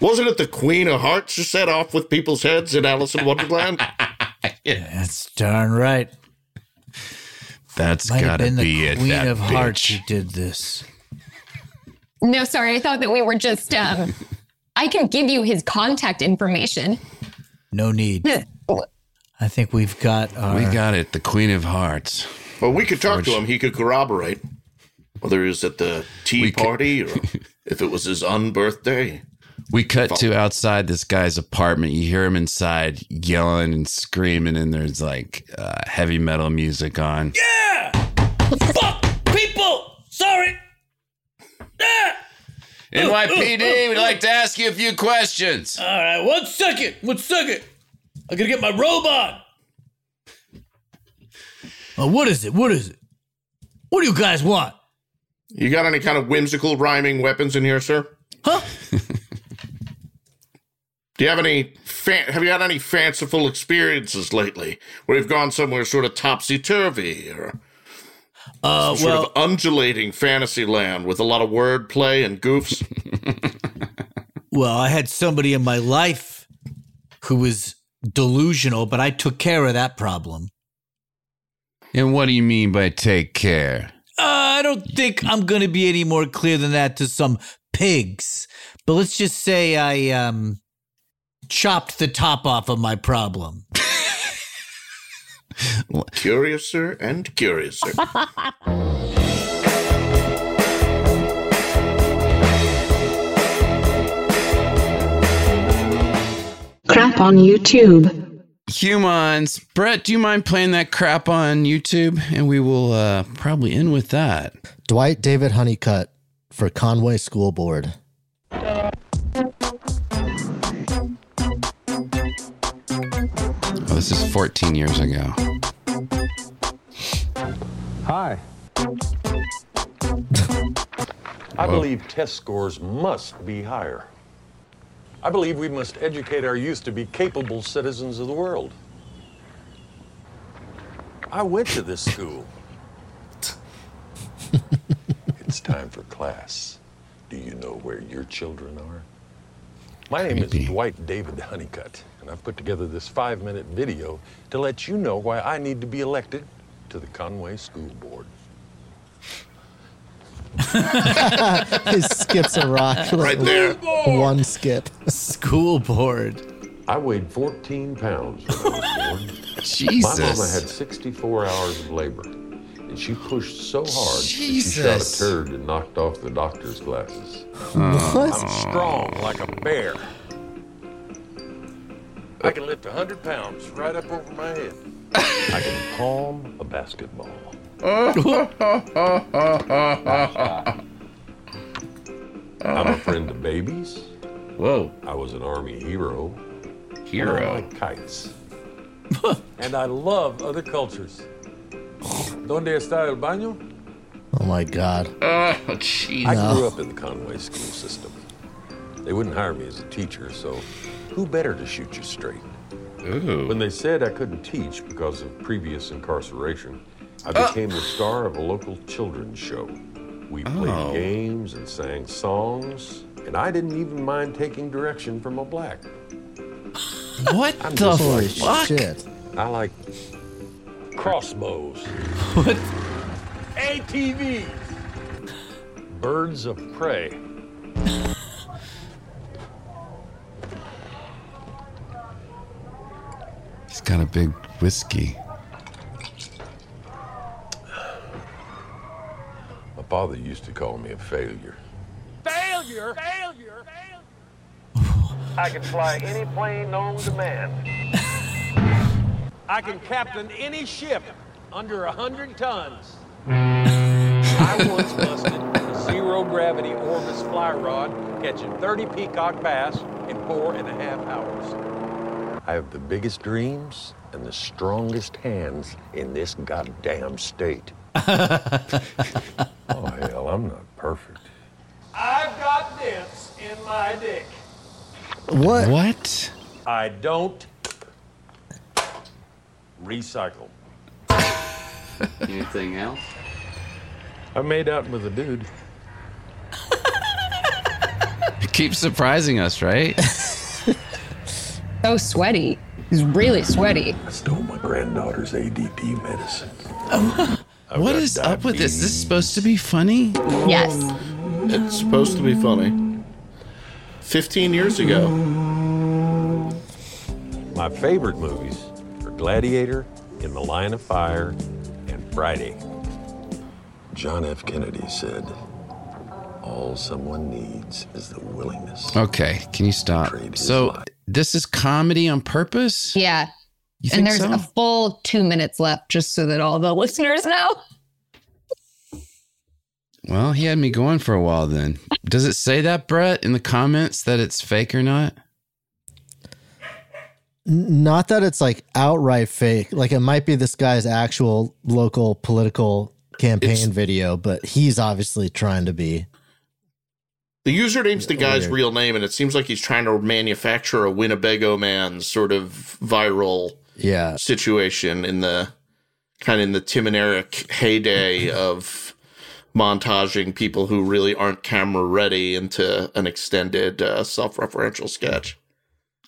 Wasn't it the Queen of Hearts who set off with people's heads in Alice in Wonderland? yeah. That's darn right. That's Might gotta been the be it. Queen that of Hearts bitch. who did this. No, sorry. I thought that we were just. Um, I can give you his contact information. No need. I think we've got our. We got it. The Queen of Hearts. Well, we could talk to him. He could corroborate whether he was at the tea party or if it was his unbirthday. We cut to outside this guy's apartment. You hear him inside yelling and screaming, and there's like uh, heavy metal music on. Yeah! Fuck people! Sorry. NYPD, we'd like to ask you a few questions. All right, one second. One second. I gotta get my robe on. Oh, what is it? What is it? What do you guys want? You got any kind of whimsical rhyming weapons in here, sir? Huh? Do you have any? Fa- have you had any fanciful experiences lately where you've gone somewhere sort of topsy turvy or Uh, some sort well, of undulating fantasy land with a lot of wordplay and goofs? well, I had somebody in my life who was delusional, but I took care of that problem. And what do you mean by take care? Uh, I don't think I'm going to be any more clear than that to some pigs. But let's just say I um chopped the top off of my problem. Curiouser and curiouser. Crap on YouTube. Humans. Brett, do you mind playing that crap on YouTube? And we will uh, probably end with that. Dwight David Honeycutt for Conway School Board. Oh, this is 14 years ago. Hi. I Whoa. believe test scores must be higher. I believe we must educate our youth to be capable citizens of the world. I went to this school. it's time for class. Do you know where your children are? My name is Dwight David Honeycutt, and I've put together this five minute video to let you know why I need to be elected to the Conway School Board. He skips a rock Right there. One skip. School board. I weighed 14 pounds when I was born. Jesus. My mama had 64 hours of labor, and she pushed so hard that she shot a turd and knocked off the doctor's glasses. What? I'm strong like a bear. I can lift 100 pounds right up over my head. I can palm a basketball. I'm a friend of babies. Whoa. I was an army hero. Hero. I like kites. and I love other cultures. ¿Dónde está el baño? Oh my god. Oh, jeez. I grew up in the Conway school system. They wouldn't hire me as a teacher, so who better to shoot you straight? Ooh. When they said I couldn't teach because of previous incarceration, I ah! became the star of a local children's show. We played Oh. games and sang songs, and I didn't even mind taking direction from a black. What I'm the just fuck? Shit. I like crossbows. What? ATVs. Birds of prey. He's got a big whiskey. Father used to call me a failure. Failure! Failure! failure. I can fly any plane known to man. I can captain any ship under a hundred tons. I once busted a zero gravity Orvis fly rod catching 30 peacock bass in four and a half hours. I have the biggest dreams and the strongest hands in this goddamn state. Oh, hell, I'm not perfect. I've got dents in my dick. What? What? I don't recycle. Anything else? I made out with a dude. It keeps surprising us, right? So sweaty. He's really sweaty. I stole my granddaughter's ADD medicine. what is up with this? This is supposed to be funny? Yes. It's supposed to be funny. 15 years ago. My favorite movies are Gladiator, In the Line of Fire, and Friday. John F. Kennedy said, All someone needs is the willingness. Okay, can you stop? So this is comedy on purpose? Yeah. You and there's so? a full two minutes left, just so that all the listeners know. Well, he had me going for a while then. Does it say that, Brett, in the comments that it's fake or not? Not that it's like outright fake. Like it might be this guy's actual local political campaign video, but he's obviously trying to be. The username's the guy's Weird. real name, and it seems like he's trying to manufacture a Winnebago man sort of viral Yeah. situation in the kind of in the Tim and Eric heyday of montaging people who really aren't camera ready into an extended uh, self-referential sketch.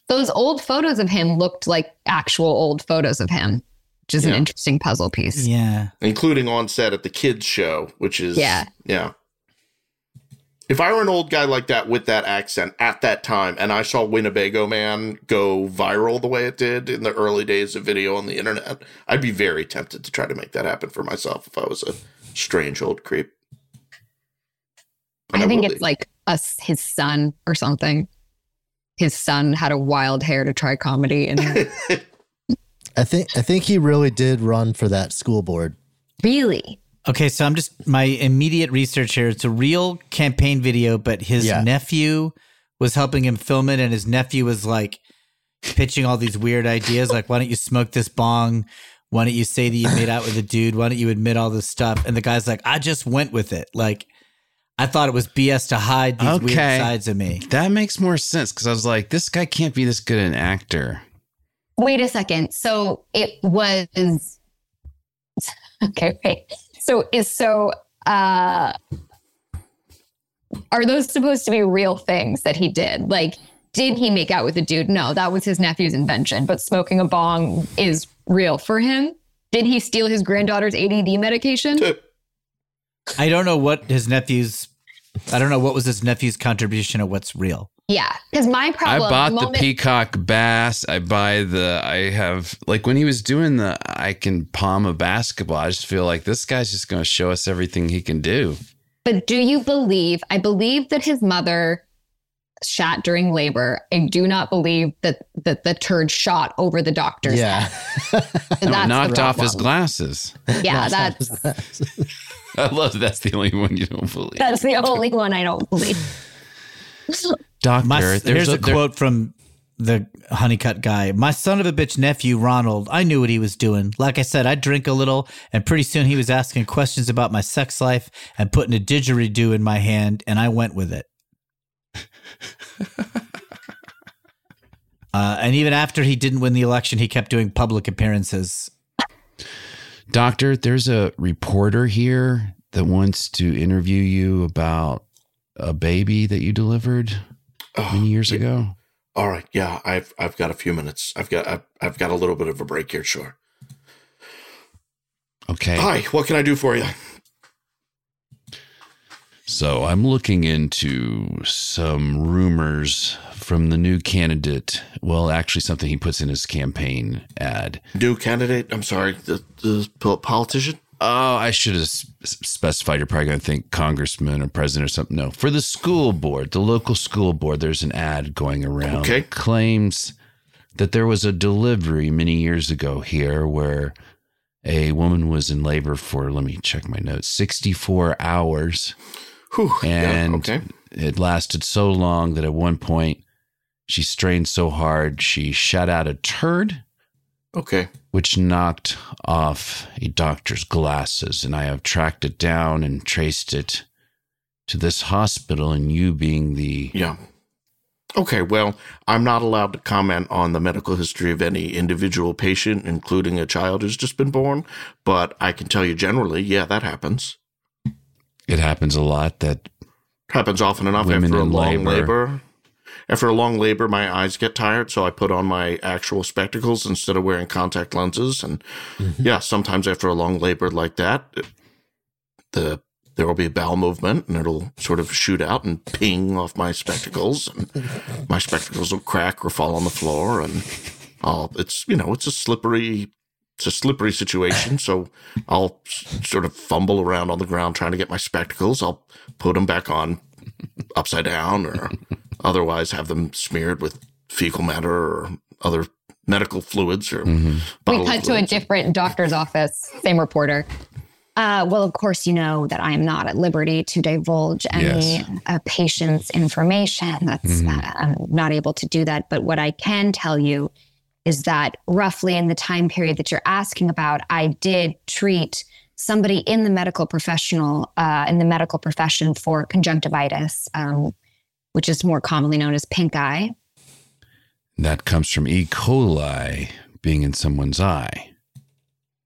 Those old photos of him looked like actual old photos of him, which is an interesting puzzle piece. Yeah. including on set at the kids show, which is Yeah. yeah. If I were an old guy like that with that accent at that time, and I saw Winnebago Man go viral the way it did in the early days of video on the internet, I'd be very tempted to try to make that happen for myself if I was a strange old creep. I think will it's like us, his son or something. His son had a wild hair to try comedy, and I think I think he really did run for that school board. really, Okay, so I'm just my immediate research here. It's a real campaign video, but his Yeah. nephew was helping him film it, and his nephew was like pitching all these weird ideas, like why don't you smoke this bong? Why don't you say that you made out with a dude? Why don't you admit all this stuff? And the guy's like, I just went with it. Like, I thought it was BS to hide these weird sides of me. That makes more sense because I was like, this guy can't be this good an actor. Wait a second. So it was okay. Wait. So is so. uh Are those supposed to be real things that he did? Like, did he make out with a dude? No, that was his nephew's invention. But smoking a bong is real for him. Did he steal his granddaughter's ADD medication? I don't know what his nephew's. I don't know what was his nephew's contribution of what's real. Yeah, because my problem. I bought the moment- peacock bass. I buy the. I have like when he was doing the. I can palm a basketball. I just feel like this guy's just going to show us everything he can do. But do you believe? I believe that his mother shot during labor. I do not believe that that the turd shot over the doctor's Yeah. head. No, That's knocked the off his glasses. Yeah, that's I love that's the only one you don't believe. that's the only one I don't believe. Doctor, My, there's here's a, there- quote from the Honeycutt guy. My son of a bitch nephew, Ronald, I knew what he was doing. Like I said, I drink a little, and pretty soon he was asking questions about my sex life and putting a didgeridoo in my hand, and I went with it. uh, and even after he didn't win the election, he kept doing public appearances. Doctor, there's a reporter here that wants to interview you about a baby that you delivered Oh, many years ago. All right, yeah, I've I've got a few minutes. I've got I've, I've got a little bit of a break here. Sure. Okay. Hi, what can I do for you? So I'm looking into some rumors from the new candidate. Well, actually, something he puts in his campaign ad. New candidate? I'm sorry, the the politician. Oh, I should have specified. You're probably going to think congressman or president or something. No, for the school board, the local school board, there's an ad going around. Okay. that Claims that there was a delivery many years ago here where a woman was in labor for, let me check my notes, 64 hours. Whew, yeah, and okay. it lasted so long that at one point she strained so hard she shot out a turd Okay. Which knocked off a doctor's glasses. And I have tracked it down and traced it to this hospital, and you being the. Yeah. Okay, well, I'm not allowed to comment on the medical history of any individual patient, including a child who's just been born, but I can tell you generally, yeah, that happens. It happens a lot that Happens often enough after a long labor. labor. After a long labor, my eyes get tired, so I put on my actual spectacles instead of wearing contact lenses. And mm-hmm. yeah, sometimes after a long labor like that, the there will be a bowel movement, and it'll sort of shoot out and ping off my spectacles, and my spectacles will crack or fall on the floor, and I'll. It's you know, it's a slippery. It's a slippery situation, so I'll sort of fumble around on the ground trying to get my spectacles. I'll put them back on upside down or otherwise have them smeared with fecal matter or other medical fluids or We bodily cut to a different doctor's office. Same reporter. Uh, well, of course, you know that I am not at liberty to divulge any Yes. uh, patient's information. That's uh, I'm not able to do that. But what I can tell you is that roughly in the time period that you're asking about, I did treat somebody in the medical professional uh, in the medical profession for conjunctivitis, um, which is more commonly known as pink eye. that comes from E. coli being in someone's eye.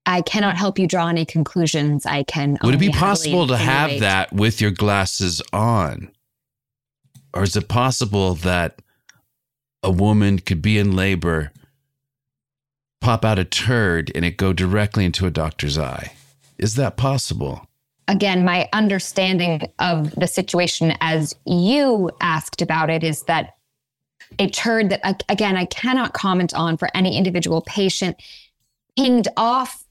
I cannot help you draw any conclusions. I can. Would it be possible to have that with your glasses on? Or is it possible that a woman could be in labor, pop out a turd, and it go directly into a doctor's eye? Is that possible? Again, my understanding of the situation as you asked about it is that a turd that, again, I cannot comment on for any individual patient pinged off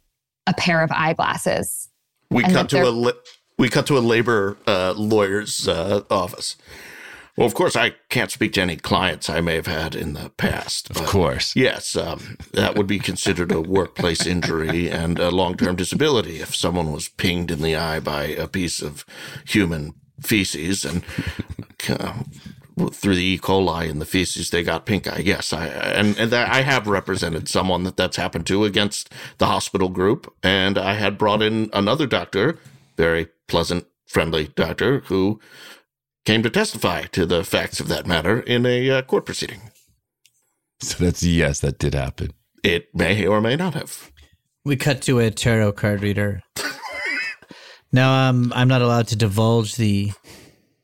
a pair of eyeglasses. We cut to a we cut to a labor uh, lawyer's uh, office. Well, of course, I can't speak to any clients I may have had in the past. Of course. Yes, um, that would be considered a workplace injury and a long term disability if someone was pinged in the eye by a piece of human feces and uh, through the E. coli in the feces they got pink eye. Yes, I and, and I have represented someone that that's happened to against the hospital group, and I had brought in another doctor, very pleasant friendly doctor who came to testify to the facts of that matter in a uh, court proceeding. So that's yes, that did happen. It may or may not have. We cut to a tarot card reader. now, um, I'm not allowed to divulge the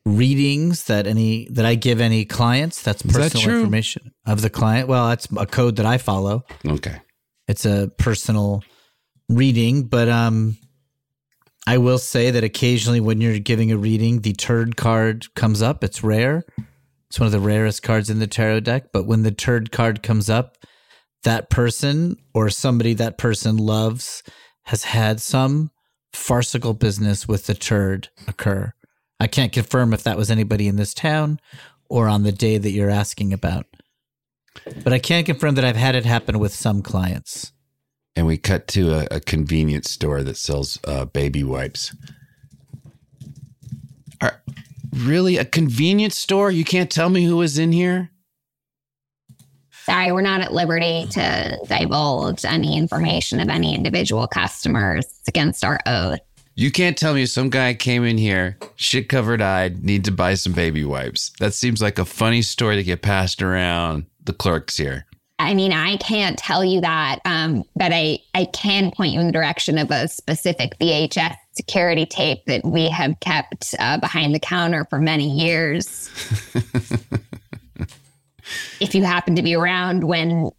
readings that any that I give any clients. That's Is that personal true? information of the client. Well, that's a code that I follow. Okay. It's a personal reading, but um, I will say that occasionally when you're giving a reading, the turd card comes up. It's rare. It's one of the rarest cards in the tarot deck. But when the turd card comes up, that person or somebody that person loves has had some farcical business with the turd occur. I can't confirm if that was anybody in this town or on the day that you're asking about. But I can confirm that I've had it happen with some clients. And we cut to a, a convenience store that sells uh, baby wipes. Are, really? A convenience store? You can't tell me who was in here? Sorry, we're not at liberty to divulge any information of any individual customers. It's against our oath. You can't tell me some guy came in here, shit covered eyed, need to buy some baby wipes. That seems like a funny story to get passed around the clerks here. I mean, I can't tell you that, um, but I, I can point you in the direction of a specific VHS security tape that we have kept uh, behind the counter for many years. if you happen to be around when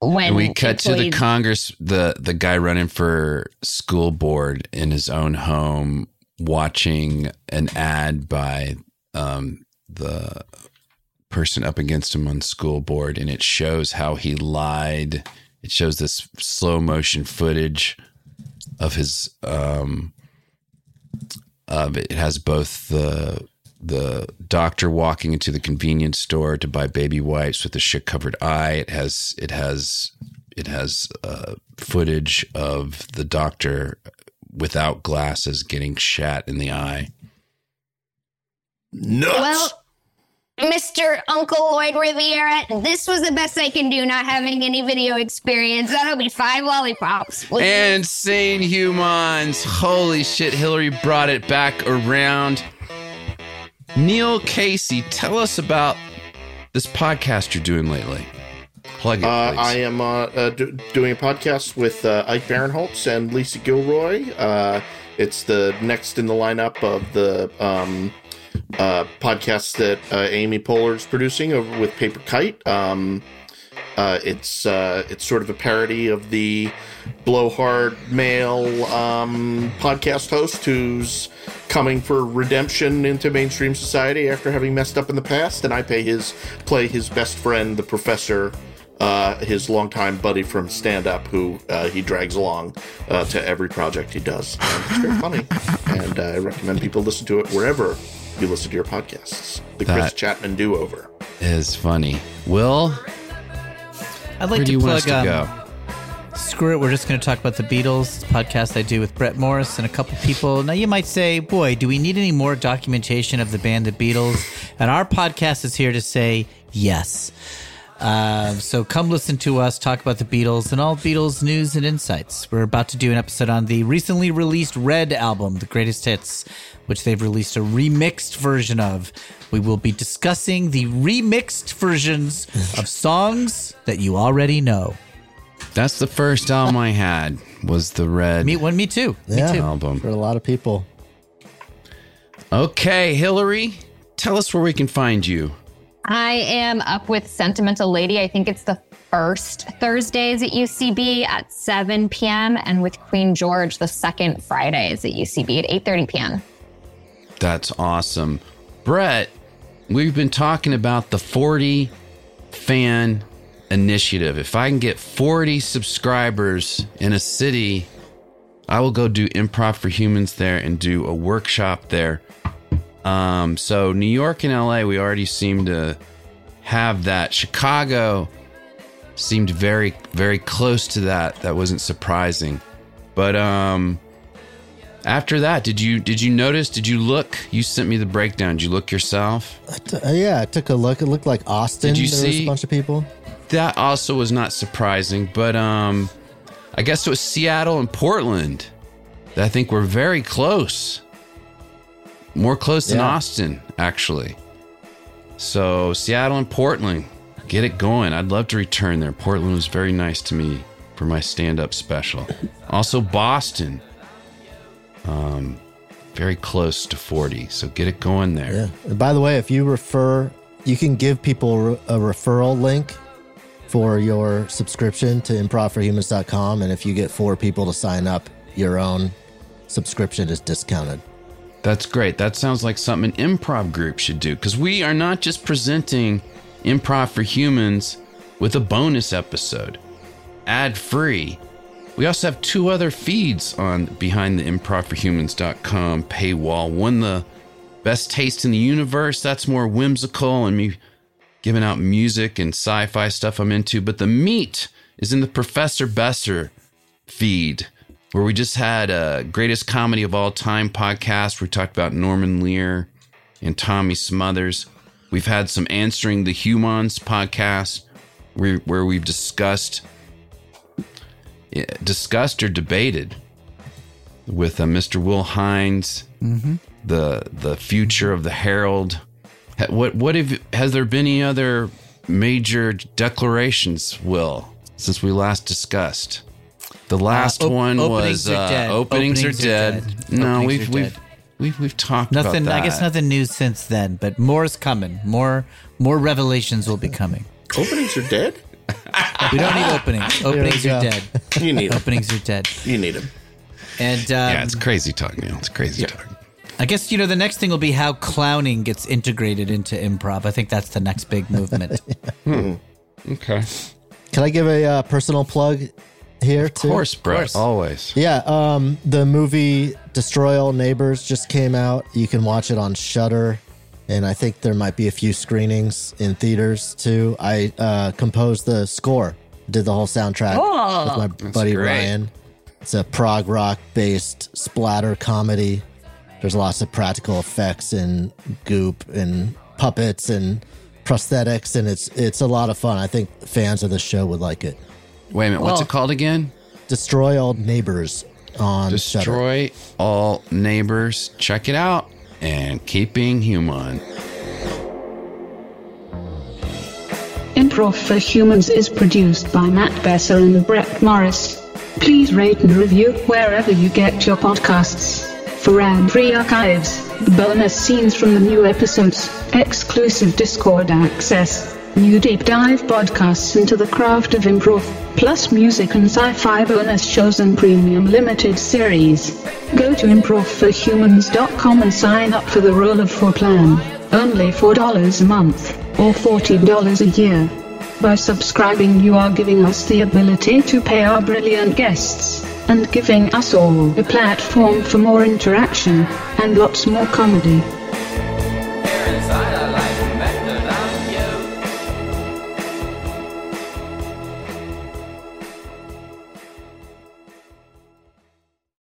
when And we cut to the Congress, the the guy running for school board in his own home, watching an ad by um, the person up against him on school board, and it shows how he lied. It shows this slow motion footage of his. Um, of it has both the the doctor walking into the convenience store to buy baby wipes with a shit covered eye. It has it has it has uh, footage of the doctor without glasses getting shat in the eye. Nuts. Well, Mr. Uncle Lloyd Riviera, this was the best I can do, not having any video experience. That'll be five lollipops. please. And sane humans. Holy shit, Hillary brought it back around. Neil Casey, tell us about this podcast you're doing lately. Plug it, Uh. I am uh, uh, do, doing a podcast with uh, Ike Barinholtz and Lisa Gilroy. Uh, it's the next in the lineup of the um, uh, podcasts that uh, Amy Poehler's producing over with Paper Kite. Um, uh, it's uh, it's sort of a parody of the blowhard male um, podcast host who's coming for redemption into mainstream society after having messed up in the past, and I pay his play his best friend, the professor, uh, his longtime buddy from stand up, who uh, he drags along uh, to every project he does. And it's very funny, and I recommend people listen to it wherever you listen to your podcasts. The Chris Chapman do over. is funny. Will, I'd like where do to you want plug to um, go? Screw it. We're just going to talk about the Beatles podcast I do with Brett Morris and a couple people. Now, you might say, boy, do we need any more documentation of the band The Beatles? And our podcast is here to say yes. Uh, so come listen to us talk about the Beatles and all Beatles news and insights. We're about to do an episode on the recently released Red album, The Greatest Hits, which they've released a remixed version of. We will be discussing the remixed versions of songs that you already know. That's the first album I had was the Red Me, one, me too. Yeah. Me too. album. For a lot of people. Okay, Hillary, tell us where we can find you. I am up with Sentimental Lady. I think it's the first Thursdays at UCB at 7 p.m. and with Queen George the second Fridays at UCB at 8:30 p.m. That's awesome. Brett, we've been talking about the 40 fan initiative. If I can get 40 subscribers in a city, I will go do improv for humans there and do a workshop there. Um, so New York and LA, we already seem to have that. Chicago seemed very, very close to that. That wasn't surprising. But um after that, did you did you notice? Did you look? You sent me the breakdown. Did you look yourself? Uh, yeah, I took a look. It looked like Austin. Did you there was see- a bunch of people. That also was not surprising, but um I guess it was Seattle and Portland. that I think we're very close. More close than Austin, actually. So Seattle and Portland, get it going. I'd love to return there. Portland was very nice to me for my stand-up special. Also Boston, um, very close to 40. So get it going there. Yeah. And by the way, if you refer, you can give people a referral link for your subscription to improvforhumans.com. And if you get four people to sign up, your own subscription is discounted. That's great. That sounds like something an improv group should do because we are not just presenting Improv for Humans with a bonus episode, ad free. We also have two other feeds on behind the improvforhumans.com paywall. One, the best taste in the universe, that's more whimsical and me giving out music and sci fi stuff I'm into. But the meat is in the Professor Besser feed where we just had a greatest comedy of all time podcast. We talked about Norman Lear and Tommy Smothers. We've had some answering the humans podcast where, where we've discussed discussed or debated with uh, Mr. Will Hines Mhm. the the future of the Harold. What what have has there been any other major declarations, Will, since we last discussed? The last op- one openings was are uh, dead. openings, Openings are are dead. dead. No, Openings we've we've, dead. we've we've talked Nothing. about that. I guess nothing new since then, but more is coming. More more revelations will be coming. Openings are dead. We don't need openings. Openings are dead. You need 'em. openings are dead. You need them. And um, yeah, it's crazy talk, Neil. It's crazy talk. I guess you know the next thing will be how clowning gets integrated into improv. I think that's the next big movement. Hmm. Okay. Can I give a uh, personal plug here? Too? Of course, Brett. Always. Yeah, um, the movie Destroy All Neighbors just came out. You can watch it on Shudder, and I think there might be a few screenings in theaters too. I uh, composed the score, did the whole soundtrack Oh. with my buddy great. Ryan. It's a prog rock based splatter comedy. There's lots of practical effects and goop and puppets and prosthetics, and it's it's a lot of fun. I think fans of the show would like it. Wait a minute. What's it called again? Destroy All Neighbors on Shudder. Destroy all neighbors. Check it out and keep being human. Improv for Humans is produced by Matt Besser and Brett Morris. Please rate and review wherever you get your podcasts. For ad-free archives, bonus scenes from the new episodes, exclusive Discord access, new deep dive podcasts into the craft of improv, plus music and sci-fi bonus shows and premium limited series. Go to improvforhumans.com and sign up for the Roll of Four plan. Only $4 a month, or $40 a year. By subscribing you are giving us the ability to pay our brilliant guests, and giving us all a platform for more interaction, and lots more comedy.